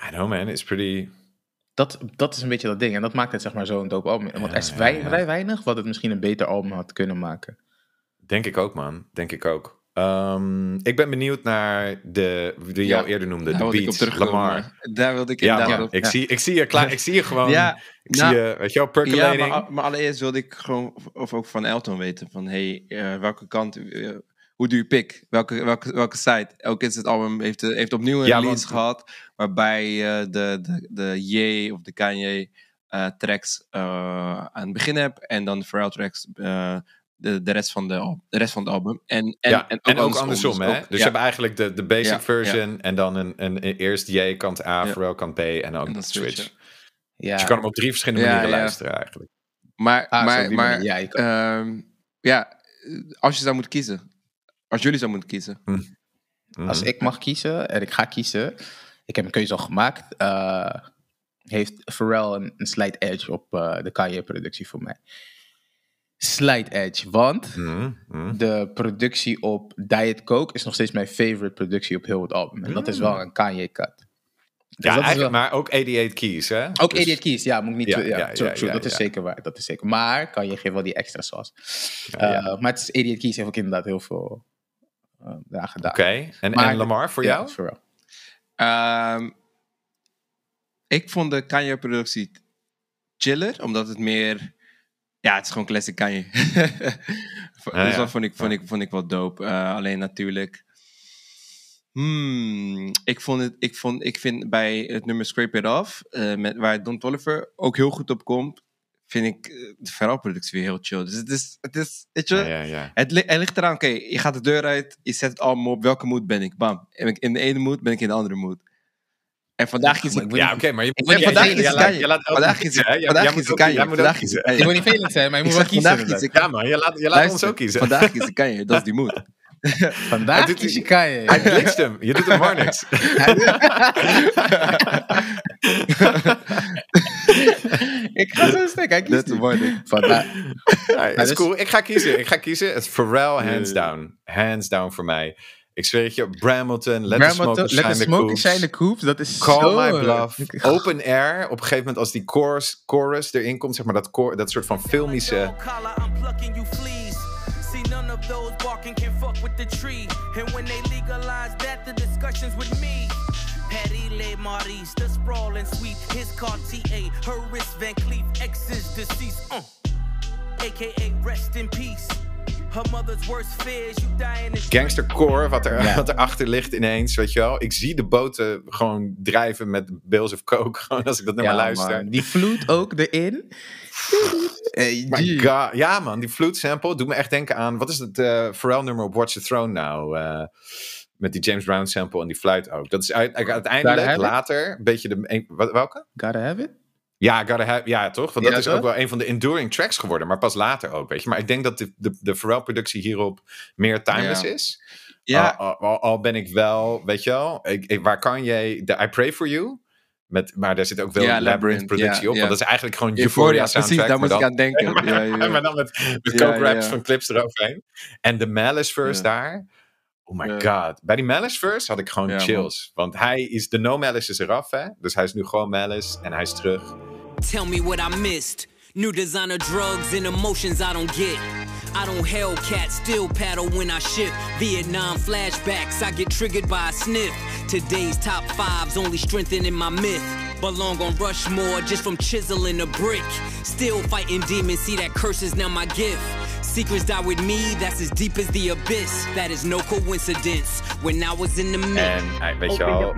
I know man, it's pretty... Dat, dat is een beetje dat ding. En dat maakt het zeg maar zo'n dope album. Want er is ja, wij- ja. vrij weinig wat het misschien een beter album had kunnen maken. Denk ik ook man, denk ik ook. Ehm, ik ben benieuwd naar de, die je Ja, al eerder noemde, Daar de terugkomen. Lamar. Daar wilde ik Ja, inderdaad ik, ja. zie, ik, zie je klaar, ik zie je gewoon, Ja, ik nou, zie je, weet je wel, Ja, percolating. maar, maar allereerst wilde ik gewoon of, of ook van Elton weten van hey, eh, welke kant, eh, hoe doe je pick? Welke, welke, welke site? Ook is het album heeft, eh, heeft opnieuw een Ja, release want- gehad waarbij eh, de, de, de Ye of de Kanye eh, tracks eh, aan het begin heb en dan de Pharrell tracks eh, de, de, rest van de, de rest van het album. En, en, ja, en ook, andersom, dus hè? ook- dus je hebt eigenlijk de, de basic Ja, version en dan een, een, een eerst J kant A, Ja. Pharrell kant B en ook En een dan switch. Ja, Dus je kan hem op drie verschillende manieren ja. luisteren eigenlijk. Maar, Ah, maar, maar. Ja, ehm, ja, als je zou moeten kiezen. Als jullie zou moeten kiezen. Mhm. Als ik mag kiezen, en ik ga kiezen, ik heb een keuze al gemaakt, eh, heeft Pharrell een, een slight edge op eh, de Kanye-productie voor mij. Slight edge, want mhm. de productie op Diet Coke is nog steeds mijn favorite productie op heel het album. En dat is wel een Kanye-cut. Dus Ja, eigenlijk, wel- maar ook 88 keys, hè? Ook Dus- 88 Keys, ja, moet ik niet... Ja, Ja, ja, true, ja, true, ja, dat is zeker waar, dat is zeker. Maar kan je geeft wel die extra sauce. Ja, ja. Eh, maar het is 88 Keys heeft ook inderdaad heel veel eh daar gedaan. Oké, en, en Lamar voor Ja, jou? Ehm, ik vond de Kanye-productie chiller, omdat het meer... Ja, het is gewoon classic Kanye. dus ja. dat vond ik, vond, ik, vond ik wel dope. Eh, alleen natuurlijk... Hmm, ik, vond het, ik, vond, ik vind bij het nummer Scrape It Off, eh, met, waar Don Toliver ook heel goed op komt, vind ik eh, de Pharrell-productie weer heel chill. Dus het is, het is weet je, Ja, ja, ja. het, li- het ligt eraan, oké, je gaat de deur uit, je zet het allemaal op, welke mood ben ik? Bam. Ben ik in de ene mood, ben ik in de andere mood. En vandaag kies ik... Ja, oké, maar je Ik ben jij- vandaag is het Vandaag is hè? het vandaag is moet het moet ook Vandaag is het. Je moet niet vervelend zijn, maar je Ik moet wel kiezen. ik Ja, man, je laat, je laat ons ook kiezen. Vandaag kies ik Kanye, dat is die mood. Vandaag doet kies je hij- Kanye. Hij glitst hem. Je doet hem maar niks. ik ga zo stuk, hij kiest. Vandaag. Ja, is dus- cool. Ik ga kiezen. Ik ga kiezen. Het is Pharrell, hands down. Hands down voor mij. Ik zweer het je. Bramilton, Let the Bramilton, Smoke Let Shine the the Smoke Coops. Shine the Coops, dat is Call zo... My Bluff. Open Air. Op een gegeven moment als die chorus, chorus erin komt, zeg maar dat, dat soort van filmische... See, none of those barking can fuck with the tree. And when they legalize that, the discussions with me. Patty Le Maurice, the sprawling sweet. His Cartier, her wrist Van Cleef, ex is deceased. Uh. AKA rest in peace. Her mother's worst fears, you die in the Gangstercore, wat, er, Ja. wat erachter ligt ineens, weet je wel. Ik zie de boten gewoon drijven met bales of coke, gewoon als ik dat nummer Ja, luister. man. Die vloed ook erin. Hey, My. God. Ja man, die flute sample doet me echt denken aan... Wat is het eh Pharrell nummer op Watch the Throne nou? Eh, met die James Brown sample en die fluit ook. Dat is uit- uiteindelijk later een beetje de... welke? Gotta have it? Ja, Gotta Have, ja, toch? Want dat is toch? ook wel een van de enduring tracks geworden. Maar pas later ook, weet je. Maar ik denk dat de, de, de Pharrell-productie hierop meer timeless Ja. is. Ja, Al, al, al ben ik wel, weet je wel... Ik, ik- waar kan je... De I Pray For You... Met, maar daar zit ook wel Ja, Labyrinth Labyrinth, productie ja, op. ja. Want dat is eigenlijk gewoon Euphoria, soundtrack. precies, daar moest ik aan denken. Maar dan met, met Ja, coke raps ja. van clips eroverheen. En de Malice verse daar. Oh my god. Bij die Malice verse had ik gewoon chills. Want hij is, de no Malice is eraf hè. Dus hij is nu gewoon Malice en hij is terug. Tell me what I missed. New designer drugs and emotions I don't get. I don't Hellcat, still paddle when I ship. Vietnam flashbacks, I get triggered by a sniff. Today's top fives only strengthening my myth. Belong on Rushmore just from chiseling a brick. Still fighting demons, see that curse is now my gift. Secrets die with me, that's as deep as the abyss. That is no coincidence. When I was in the mix. En hij- weet je wel,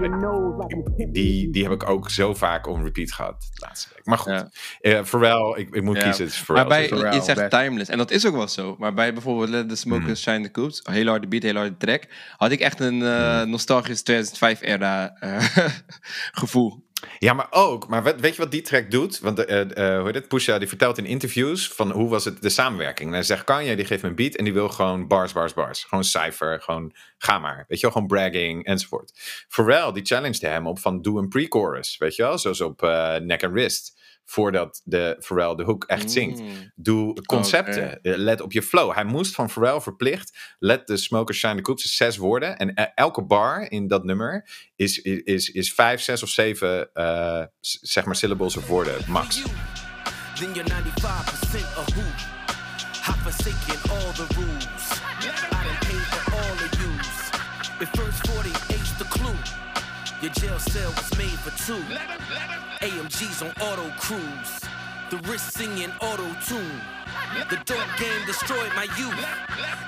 ik- die, die heb ik ook zo vaak on repeat gehad de laatste week. Maar goed, Ja. Eh, Pharrell, ik, ik moet Ja. kiezen. Het. Maar bij, Pharrell, je zegt best. timeless. En dat is ook wel zo. Maar bij bijvoorbeeld Let the Smokers Shine the Coops, hele harde beat, hele harde track, had ik echt een eh, nostalgisch 2005 era eh, gevoel. Ja, maar ook, maar weet, je wat die track doet? Want eh, eh, hoe heet het? Pusha die vertelt in interviews van hoe was het de samenwerking. En hij zegt Kanye die geeft me een beat en die wil gewoon bars, bars, bars. Gewoon cijfer, gewoon ga maar. Weet je wel, gewoon bragging enzovoort. Pharrell die challenged hem op van doe een pre-chorus, weet je wel? Zoals op eh, Neck and Wrist. Voordat de Pharrell de hook echt zingt. Mm. Doe concepten. Eh, Let op je flow. Hij moest van Pharrell verplicht. Let the smoker shine the coops. is zes woorden. En eh, elke bar in dat nummer is, is, is vijf, zes of zeven eh, s- zeg maar syllables of woorden max. Then you're 95% a who. I've forsaken all the rules. I done paid for all of yous. If first 40 H the clue. Your jail cell was made for two. AMG's on auto cruise. The wrist singing auto tune. The dope game destroyed my youth.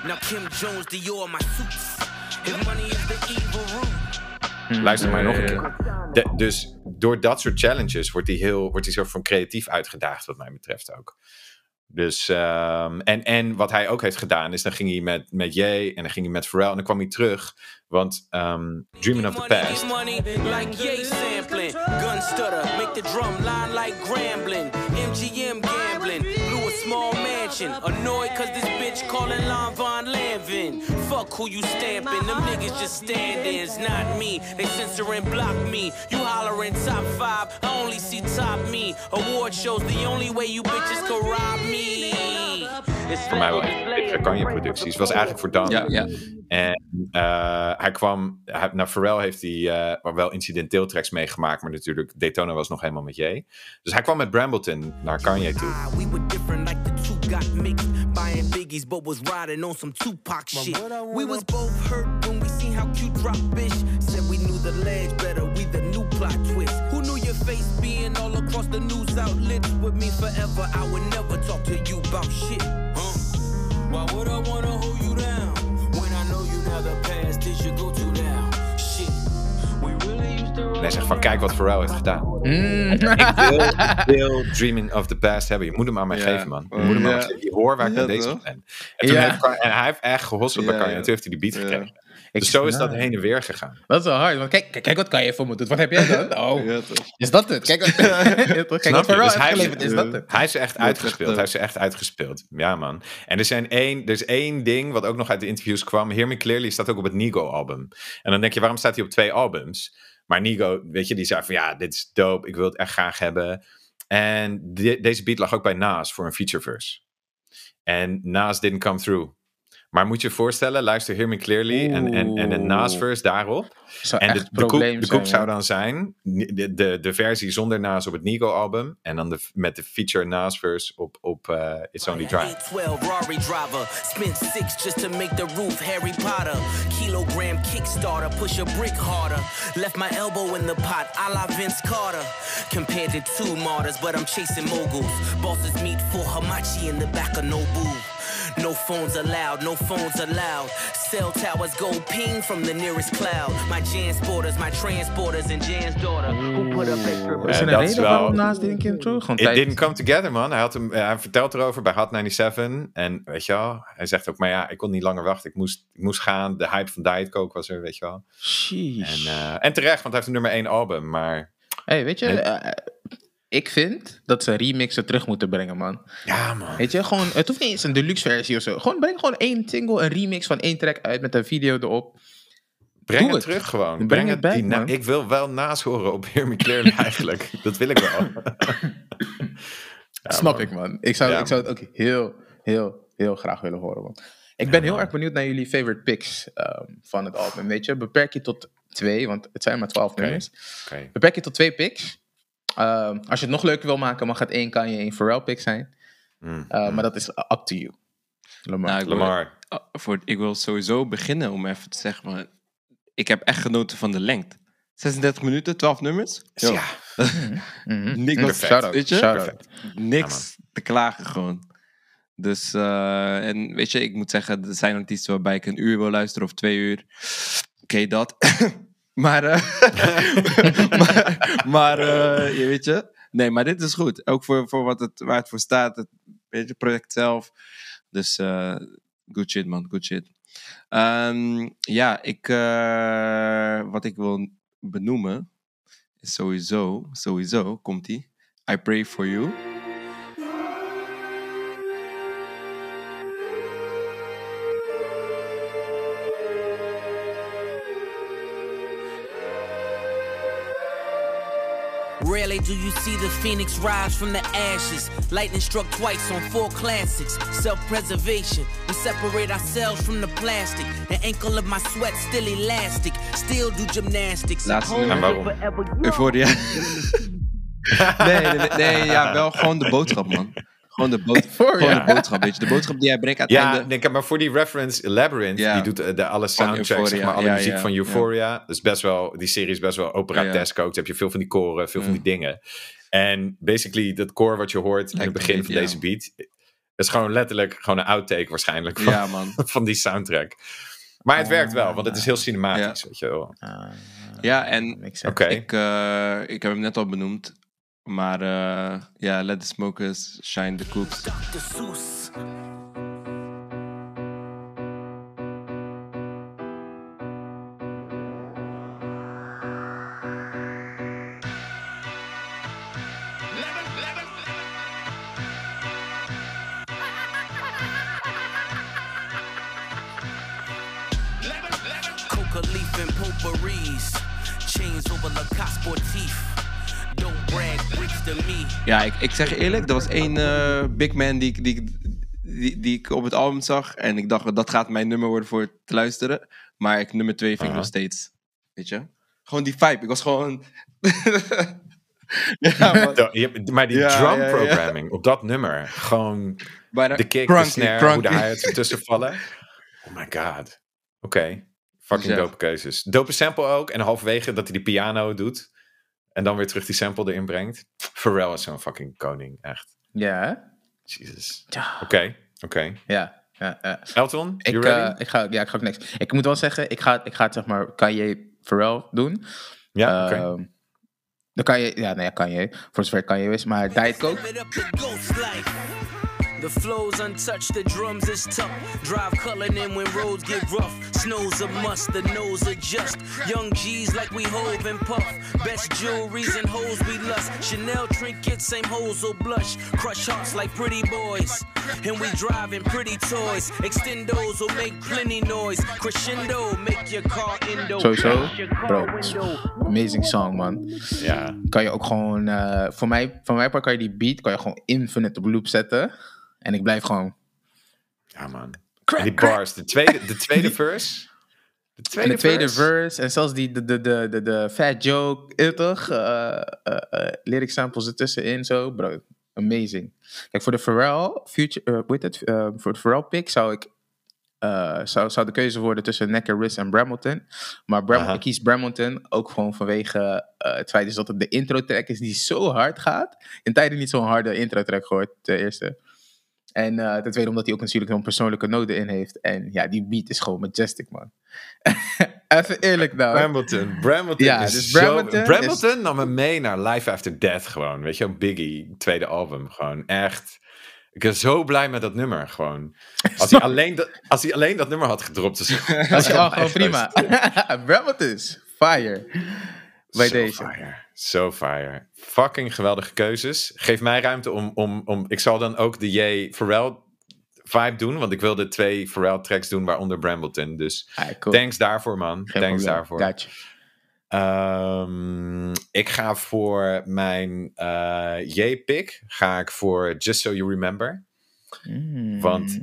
Now Kim Jones, Dior, my suits. If money is the evil root. Luister maar nog een keer. De- dus door dat soort challenges wordt hij heel wordt hij soort van creatief uitgedaagd, wat mij betreft ook. Dus, ehm, en, en wat hij ook heeft gedaan, is dan ging hij met, met Jay en dan ging hij met Pharrell en dan kwam hij terug. Want ehm, Dreaming of the Past. MGM small mansion. Annoyed cause this bitch calling Lon Von Lanvin. Fuck who you stamping, them niggas just stand-ins, not me. They censor and block me. You hollering top five, I only see top me. Award shows, the only way you bitches can rob me. Voor mij wel een van de betere Kanye-producties, was eigenlijk voor Dan. Ja, ja. En eh, hij kwam, hij, nou Pharrell heeft hij eh, wel incidenteel tracks meegemaakt, maar natuurlijk Daytona was nog helemaal met Jay. Dus hij kwam met Brambleton naar Kanye toe. Ah, We were different like the two got mixed. Buying biggies, but was riding on some Tupac shit. We was both hurt when we seen how cute drop bitch. Said we knew the ledge better, we the new plot twist. Who knew your face being all across the news outlets with me forever? I would never talk to you about shit. Why would I wanna hold you down? When I know you now the past is your go-to now. Shit. We really used to En hij zegt van, kijk wat Pharrell heeft gedaan. Mm. Ik wil, ik wil Dreaming of the Past hebben. Je moet hem aan mij Ja. geven, man. Je moet hem aan mij geven. Je hoort waar ik Ja, mee bezig ben. En, toen Ja. heeft en hij heeft echt gehosseld bij Kanye. En toen heeft hij die beat gekregen. Ik Dus zo is dat heen en weer gegaan. Dat is wel hard. Want kijk, kijk, kijk wat kan je voor me doen. Wat heb jij dan? Oh, Ja, is dat het? Kijk, wat- kijk wat je? Pharrell Dus heeft hij- geleverd. Is dat het? Hij is echt uitgespeeld. Hij is echt uitgespeeld. Ja, man. En er, zijn één, er is één ding wat ook nog uit de interviews kwam. Hear Me Clearly staat ook op het Nigo-album. En dan denk je, waarom staat hij op twee albums? Maar Nigo, weet je, die zei van ja, dit is dope. Ik wil het echt graag hebben. En de- deze beat lag ook bij Nas voor een feature verse. En Nas didn't come through. Maar moet je je voorstellen, luister Hear Me Clearly en, en, en een Nas verse daarop. Zou En de, de, probleem de koek zou dan zijn, de, de, de versie zonder Nas op het Nigo-album. En dan de, met de feature Nas verse op, op eh, It's Only Drive. 12 Rari driver. Spent six just to make the roof Harry Potter. Kilogram Kickstarter, push a brick harder. Left my elbow in the pot, a la Vince Carter. Compared to two martyrs, but I'm chasing moguls. Bosses meet for Hamachi in the back of Nobu. No phones allowed, no phones allowed. Cell towers go ping from the nearest cloud. My Jansporters, my transporters, and Jan's daughter. Who put up extra Is er een reden waarom naast Didn't Come? Gewoon It tijd. didn't come together, man. Hij, had hem, hij vertelt erover bij Hot 97. En weet je wel, hij zegt ook, maar ja, ik kon niet langer wachten. Ik moest, ik moest gaan. De hype van Diet Coke was er, weet je wel. Sheesh. En, eh, en terecht, want hij heeft een nummer 1 album. Maar Hey, weet je, eh, ik vind dat ze remixen terug moeten brengen, man. ja, man. Weet je, gewoon, het hoeft niet eens een deluxe versie of zo. Gewoon breng gewoon één single, een remix van één track uit met een video erop. Breng het het. terug gewoon. Breng Breng het na- man. Ik wil wel naast horen op Hear Me Clearly eigenlijk. Dat wil ik wel. Ja, Snap man. ik, man. Ik zou, Ja, ik zou het ook heel, heel, heel graag willen horen, man. Ik ben heel erg benieuwd naar jullie favorite picks ehm, van het album. Weet je, beperk je tot twee, want het zijn maar twaalf Oké. nummers. Beperk je tot twee picks. Ehm, als je het nog leuker wil maken, mag het één Kanye, één Pharrell pick zijn. Mm. Uh, Maar dat is up to you. Lamar. Nou, ik wil- Lamar. Ah, voor, ik wil sowieso beginnen om even te zeggen, maar ik heb echt genoten van de lengte. 36 minuten, 12 nummers. Yo, Ja. Niks, Perfect. Shout-out. weet je? Shout-out. Perfect. niks te klagen gewoon. Dus, eh, en weet je, ik moet zeggen, er zijn artiesten waarbij ik een uur wil luisteren of twee uur. Oké, dat. maar, eh, maar, maar eh, je weet je, nee, maar dit is goed. Ook voor, voor wat het, waar het voor staat, het weet je, project zelf. Dus, eh, good shit man, good shit. Ehm, ja, ik, wat ik wil benoemen is sowieso, sowieso, komt die. I Pray For You. Rarely do you see the phoenix rise from the ashes. Lightning struck twice on four classics. Self preservation. We separate ourselves from the plastic. The ankle of my sweat still elastic. Still do gymnastics. Laatste Home nummer. will En waarom? Euphoria. nee, nee, nee, nee, ja, wel gewoon de boodschap, man. Gewoon de, bood, gewoon de boodschap, weet je. De boodschap die hij brengt aan het Ja, einde. denk, maar voor die reference, Labyrinth, Ja. die doet eh, de, alle soundtracks, zeg maar, alle muziek van. Euphoria. Dus best wel, die serie is best wel operatesk ook. Dus heb je veel van die koren, veel van die dingen. En basically, dat koor wat je hoort in het begin van deze beat, is gewoon letterlijk gewoon een outtake waarschijnlijk van, man. van die soundtrack. Maar het werkt wel, want het is heel cinematisch, weet je wel. Ja, en. Oké. ik, eh, ik heb hem net al benoemd. Maar eh, ja, Let the Smokers Shine the Coops. Dr. Coca leaf and potpourris. Chains over Lacoste. Ja, ik, ik zeg eerlijk, er was één eh, big man die, ik- die, die, die ik op het album zag. En ik dacht, dat gaat mijn nummer worden voor te luisteren. Maar ik, nummer twee vind ik nog steeds. Weet je? Gewoon die vibe. Ik was gewoon... ja, Maar die Ja, drum ja, programming op dat nummer, gewoon Bijna de kick, de snare, hoe de hi-hats ertussen vallen. Oh my god. Oké. Fucking dope keuzes. Dope sample ook. En halverwege dat hij die piano doet. En dan weer terug die sample erin brengt. Pharrell is zo'n fucking koning. Echt. Ja, hè? Jesus. Ja. Oké. Oké. Ja, ja, ja. Elton, Ik, you eh, ik, ga, ja, ik ga ook niks. Ik moet wel zeggen, ik ga, ik ga het zeg maar Kanye Pharrell doen. ja, oké. Ehm, dan kan je, ja, nee, ja, kan je, voor zover kan je is, maar Diet Coke. Live it up the ghost life. The flow's untouched, the drums is tough. Drive culling in when roads get rough. Snow's a must, the nose adjust. Young G's like we hove and puff. Best jewelries and hoes we lust. Chanel trinkets, same hoes will blush. Crush hearts like pretty boys. And we driving pretty toys. Extendos will make plenty noise. Crescendo, make your car indo. Sowieso, Crash bro. Amazing song, man. ja. Kan je ook gewoon, eh, voor mij, voor mij part kan je die beat, kan je gewoon infinite op loop zetten. En ik blijf gewoon. ja, man. Crack, En die crack. bars. De tweede, de tweede verse. De En tweede, de tweede verse. verse, en zelfs die, de, de, de, de, de fat joke? Eh, eh, eh, lyric samples ertussenin, zo, bro. Amazing. Kijk, voor de Pharrell, future, eh, hoe heet het? Eh, voor de Pharrell pick zou ik, eh, zou, zou de keuze worden tussen Necker, Riss en Bramilton. Maar Bram, ik kies Bramilton ook gewoon vanwege eh, het feit is dat het de intro track is die zo hard gaat. In tijden niet zo'n harde intro track gehoord, ten eerste. En eh ten tweede omdat hij ook natuurlijk zo'n persoonlijke note in heeft. En ja, die beat is gewoon majestic, man. Even eerlijk nou. Brambleton. Brambleton Ja, is dus zo... Brambleton Brambleton nam me mee naar Life After Death gewoon. Weet je, Biggie, tweede album. Gewoon echt... Ik ben zo blij met dat nummer gewoon. Als hij alleen dat, als hij alleen dat nummer had gedropt. Dus, Dat is gewoon prima. Brabant is fire. Bij deze. fire. Zo fire. Fucking geweldige keuzes. Geef mij ruimte om, om, om... Ik zal dan ook de J. Pharrell vibe doen. Want ik wil de twee Pharrell tracks doen, waaronder Brambleton. Dus Ah, cool. thanks daarvoor, man. Geen thanks probleem. daarvoor. Gotcha. Ehm, ik ga voor mijn eh J-pick. Ga ik voor Just So You Remember. Mm. Want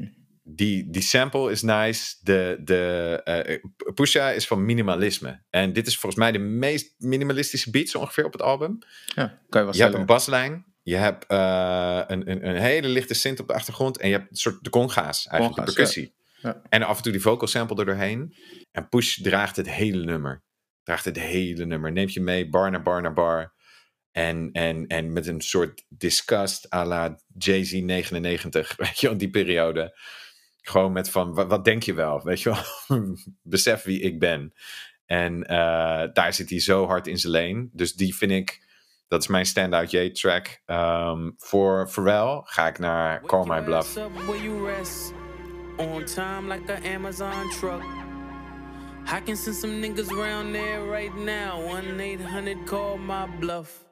die, die sample is nice. De, de, eh, Pusha is van minimalisme. En dit is volgens mij de meest minimalistische beat ongeveer op het album. Ja, kan je Je hebt een baslijn. Je hebt eh, een, een, een hele lichte synth op de achtergrond. En je hebt een soort de conga's, eigenlijk Conga's, de percussie. ja. En af en toe die vocal sample er doorheen. En Push draagt het hele nummer. Draagt het hele nummer. Neemt je mee, bar naar bar naar bar. En, en, en met een soort disgust à la Jay-Z 99, weet je die periode. Gewoon met van, wat, wat denk je wel, weet je wel? Besef wie ik ben. En eh, daar zit hij zo hard in zijn lane. Dus die vind ik, dat is mijn standout J-track. Ehm, voor Pharrell ga ik naar Call My Bluff. On time like an Amazon truck. I can send some niggas around there right now. 1 800 call my bluff.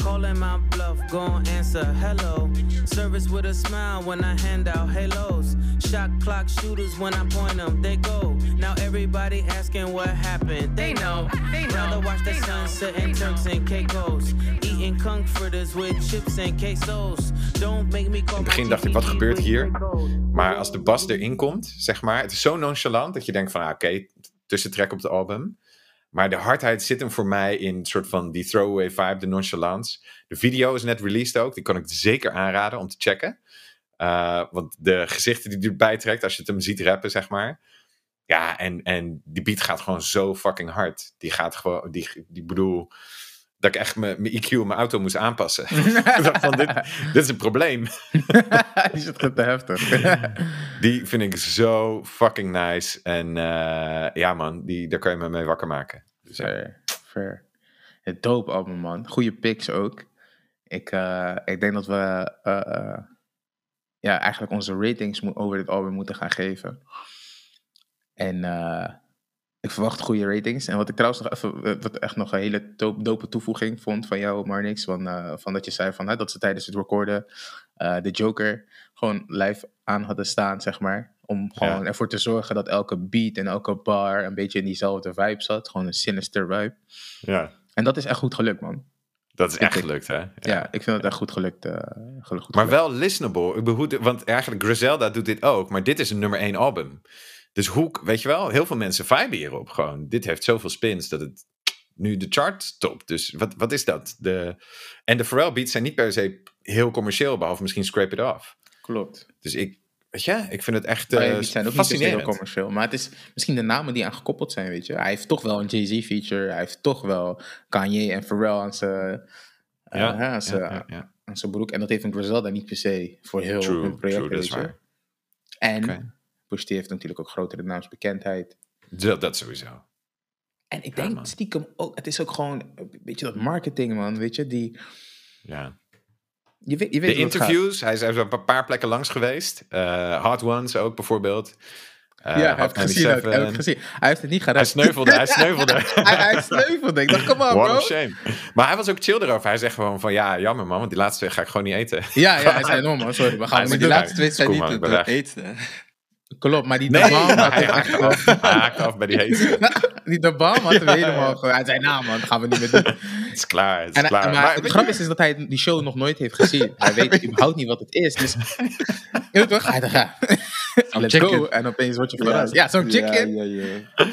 Calling my bluff, gon' answer hello. Service with a smile when I hand out halos. Shot clock shooters when I point them, they go. Now everybody asking what happened. They know, they know. Rather watch the sunset and Turks and Caicos. Eating comforters with chips and quesos. Don't make me call In het begin dacht ik, wat TVE gebeurt hier? Maar als de bas erin komt, zeg maar, het is zo nonchalant dat je denkt van, ah, oké, tussentrek op het album. Maar de hardheid zit hem voor mij in een soort van die throwaway vibe, de nonchalance. De video is net released ook, die kan ik zeker aanraden om te checken. Uh, want de gezichten die erbij trekt, als je het hem ziet rappen, zeg maar. Ja, en, en die beat gaat gewoon zo fucking hard. Die gaat gewoon, die, die bedoel, dat ik echt mijn mijn EQ in mijn auto moest aanpassen. Ik dacht van, dit, dit is een probleem. Die zit gewoon te heftig. Die vind ik zo fucking nice. En eh, ja man, die, daar kan je me mee wakker maken. Dus, ja. fair, fair. Het dope album, man. Goede picks ook. Ik, eh, ik denk dat we eh, eh, ja, eigenlijk onze ratings over dit album moeten gaan geven. En eh, ik verwacht goede ratings. En wat ik trouwens nog even, eh, wat echt nog een hele dope, toevoeging vond van jou, Marnix, van, eh, van dat je zei van, hè, dat ze tijdens het recorden eh, de Joker gewoon live aan hadden staan, zeg maar. Om gewoon ervoor te zorgen dat elke beat en elke bar een beetje in diezelfde vibe zat. Gewoon een sinister vibe. ja, En dat is echt goed gelukt, man. dat is echt Ik- gelukt hè. Ja, ik vind het echt goed gelukt. Maar wel listenable. Ik behoed, want eigenlijk Griselda doet dit ook. Maar dit is een nummer één album. Dus hoe, weet je wel, heel veel mensen viben hierop gewoon. Dit heeft zoveel spins dat het nu de chart topt. Dus wat, wat is dat? De, en de Pharrell beats zijn niet per se heel commercieel, behalve misschien Scrape It Off. Klopt. Dus ik, weet je, ik vind het echt Maar eh ja, zijn ook niet per se heel fascinerend. commercieel. Maar het is misschien de namen die aan gekoppeld zijn, weet je. Hij heeft toch wel een Jay-Z feature. Hij heeft toch wel Kanye en Pharrell aan zijn, eh, Ja, aan zijn, ja, broek. En dat heeft een Griselda niet per se voor heel True, hun project, true, dat is waar. En. Push heeft natuurlijk ook grotere naamsbekendheid. Dat, dat sowieso. En ik denk stiekem ook, het is ook gewoon, weet je, dat marketing, man, weet je, die, Ja. je weet, je weet De interviews, hij is op een paar plekken langs geweest. Eh, Hot Ones ook bijvoorbeeld. Eh, ja, hij heeft, gezien, ook, hij 97. heeft gezien. Hij heeft het niet Hij gedaan. sneuvelde, hij sneuvelde. hij, hij sneuvelde. Ik dacht, on, What bro. a shame. Maar hij was ook chill erover. Hij zegt gewoon van ja, jammer man, want die laatste twee ga ik gewoon niet eten. Ja, ja, hij zei, no man, sorry, we gaan Hij niet die laatste twee zijn Kom niet maar, het ik Klopt, maar die Nee, de bam maar hij haakte af, hij haakte af bij die heet. die de bam had hem Ja, helemaal ja. gewoon. Hij zei, nou man, dat gaan we niet meer doen. Het is klaar, het is En, klaar. maar, Maar, het grappige is, is dat hij die show nog nooit heeft gezien. Hij weet überhaupt niet wat het is. Dus, je toch, hij dacht, ja, let's chicken. go. En opeens word je verrast. Ja, zo'n chicken. Ja, ja, ja.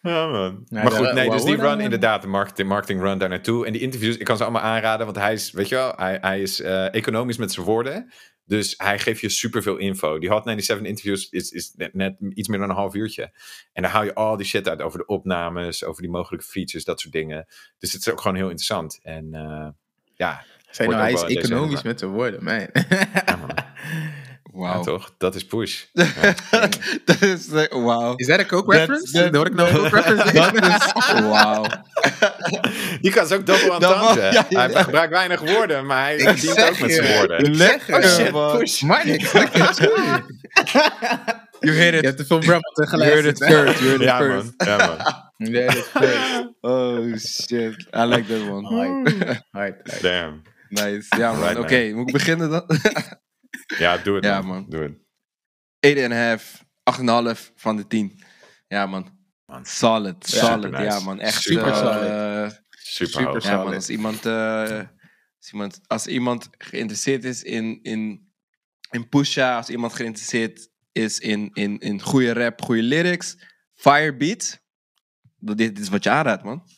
ja, man. Ja, maar goed, nee, dus die run inderdaad, de marketing, marketing run daar naartoe. En die interviews, ik kan ze allemaal aanraden, want hij is, weet je wel, hij, hij is eh, economisch met zijn woorden. Dus hij geeft je superveel info. Die Hot 97 interviews is, is net, net iets meer dan een half uurtje. En daar haal je al die shit uit over de opnames, over die mogelijke features, dat soort dingen. Dus het is ook gewoon heel interessant. En eh, ja, Hoort nou, hij is economisch met zijn woorden, man. ja, man. Ja, Wauw. toch? Dat is push. Dat is, eh, wauw. Is dat een coke That's- reference? that- Hoor ik nou een coke reference? Dat is, wauw. Die kan ze ook dubbel aan Double- tante. ja, ja. Hij gebruikt weinig woorden, maar hij verdient zeg ook met je. zijn woorden. Lekker, Oh shit, man. push. Maar niks. You heard Je it. hebt te veel Bramble You heard it first. You heard it Ja, first. man. Ja, man. Ja, dat is first. Oh, shit. I like that one. Hard, hard. Damn. Nice. Ja, man. Right, Oké, man. moet ik beginnen dan? Ja, doe het, Ja, man. man. Doe het. 8,5, 8,5 van de 10. Ja, man. Man. Solid, Ja, solid. super nice. Ja, man. Echt. Super eh, solid. Super, Super hoog. ja, man. Solid. Als iemand, eh, als iemand, als iemand geïnteresseerd is in, in, in Pusha, als iemand geïnteresseerd is in, in, in goede rap, goede lyrics, firebeat, dat dit, dit is wat je aanraadt, man.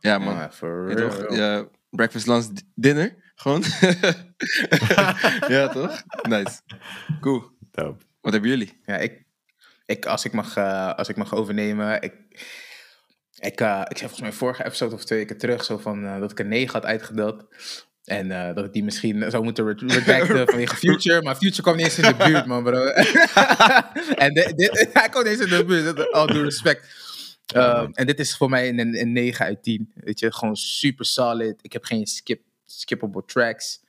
Ja, man. Ja, for Ja, real. toch? Ja, breakfast, lunch, dinner. Gewoon. ja, toch? Nice. Cool. Dope. Wat hebben jullie? Ja, ik, ik, als, ik mag, eh, als ik mag overnemen. Ik, ik, eh, ik zei volgens mij vorige episode of twee weken terug zo van, eh, dat ik een 9 had uitgedeeld. En eh, dat ik die misschien zou moeten re- redacten vanwege Future. Maar Future kwam niet eens in de buurt, man, bro. en dit, dit, hij kwam niet eens in de buurt. All due respect. Um, en dit is voor mij een, een 9 uit 10. Weet je, gewoon super solid. Ik heb geen skip, skippable tracks.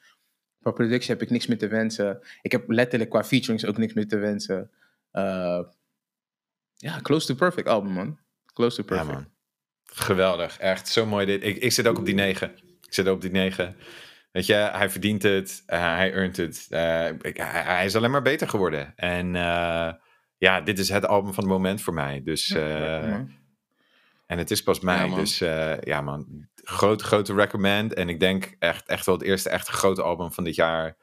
Qua productie heb ik niks meer te wensen. Ik heb letterlijk qua featurings ook niks meer te wensen. Uh, Ja, Close to Perfect album, man. Close to Ja, Perfect. man. Geweldig. Echt zo mooi dit. Ik, ik zit ook op die negen. Ik zit ook op die negen. Weet je, hij verdient het. eh, hij earnt het. eh, ik- hij, hij is alleen maar beter geworden. En eh, ja, dit is het album van het moment voor mij. Dus, eh, en het is pas mei. Ja, man. dus eh, ja, man. Grote, grote recommend. En ik denk echt, echt wel het eerste echte grote album van dit jaar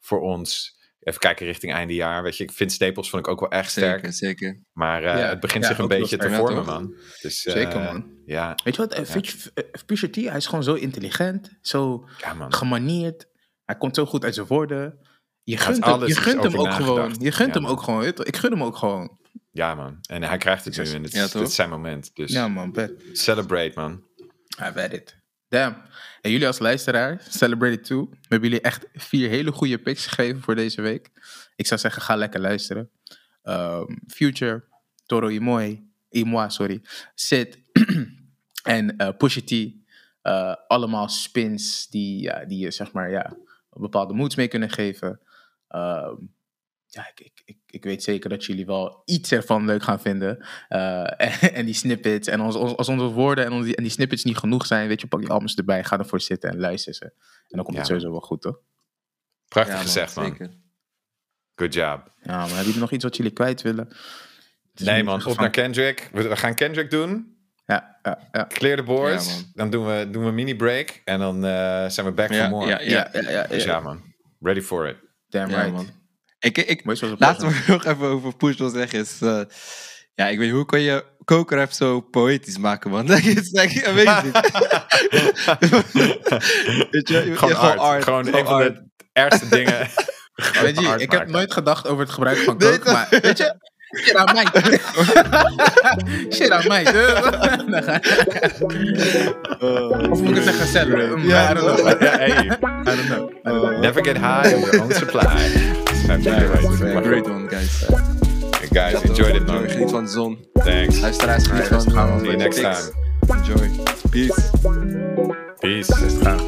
voor ons. Even kijken richting einde jaar. Weet je, ik vind Staples vond ik ook wel echt sterk. Zeker, zeker. Maar eh, Ja, het begint ja, zich een beetje te vormen, toch? man. Dus, eh, Zeker, man. Ja, Weet je wat? Pusha T, hij is gewoon zo intelligent. Zo gemaneerd. Hij komt zo goed uit zijn woorden. Je gunt hem, je gunt hem ook gewoon. Je gunt Ja, hem ook gewoon. Ik gun hem ook gewoon. Ja, man. En hij krijgt het nu en het, Ja, is, toch? dit is zijn moment. Dus Ja, man. Bet. celebrate, man. I bet it. Damn. En jullie als luisteraar, Celebrate Too. We hebben jullie echt vier hele goede picks gegeven voor deze week. Ik zou zeggen, ga lekker luisteren. Ehm, Future, Toro Imoy, Imoa, sorry. Sid en. Eh, allemaal spins die, ja, die je zeg maar ja, bepaalde moods mee kunnen geven. Ehm, ja, ik, ik, ik, ik weet zeker dat jullie wel iets ervan leuk gaan vinden. Eh, en, en die snippets. En als, als, als onze woorden en, onze, en die snippets niet genoeg zijn, weet je, pak die albums erbij, ga ervoor zitten en luister ze. En dan komt Ja, het sowieso wel goed, toch? Prachtig Ja, gezegd, man. Zeker. Good job. Ja, maar hebben jullie nog iets wat jullie kwijt willen? Nee, man. Op naar Kendrick. We, we gaan Kendrick doen. Ja, ja, ja. Clear the boards. Ja, man. dan doen we, doen we een mini-break. En dan eh, zijn we back Ja, for more. ja, Ja, ja, ja. Dus ja. ja, man. Ready for it. Damn Ja, right. man. Ik, ik, wat ik nog even over wil zeggen is... eh, ja, ik weet hoe kan je kokerrap zo poëtisch maken, man? Dat is like amazing. weet je, Gewoon ja, art. Gewoon een van art. de ergste dingen. Weet je, Art ik heb nooit gedacht over het gebruik van Nee, toch? maar weet je, shit aan mij. shit aan mij. Dan ga- of moet ik het zeggen, cellen? Mm, Ja, I don't know. Ja, hey. I don't know. I don't know. Never get high on your own supply. Snap je? Ja, Right. man. Maar goed. Great one, guys. Guys, enjoy it, man. Geniet van de zon. Thanks. Luisteraars, geniet Alright, van gaan we. de See you next time. Enjoy. Peace. Peace. Gaan.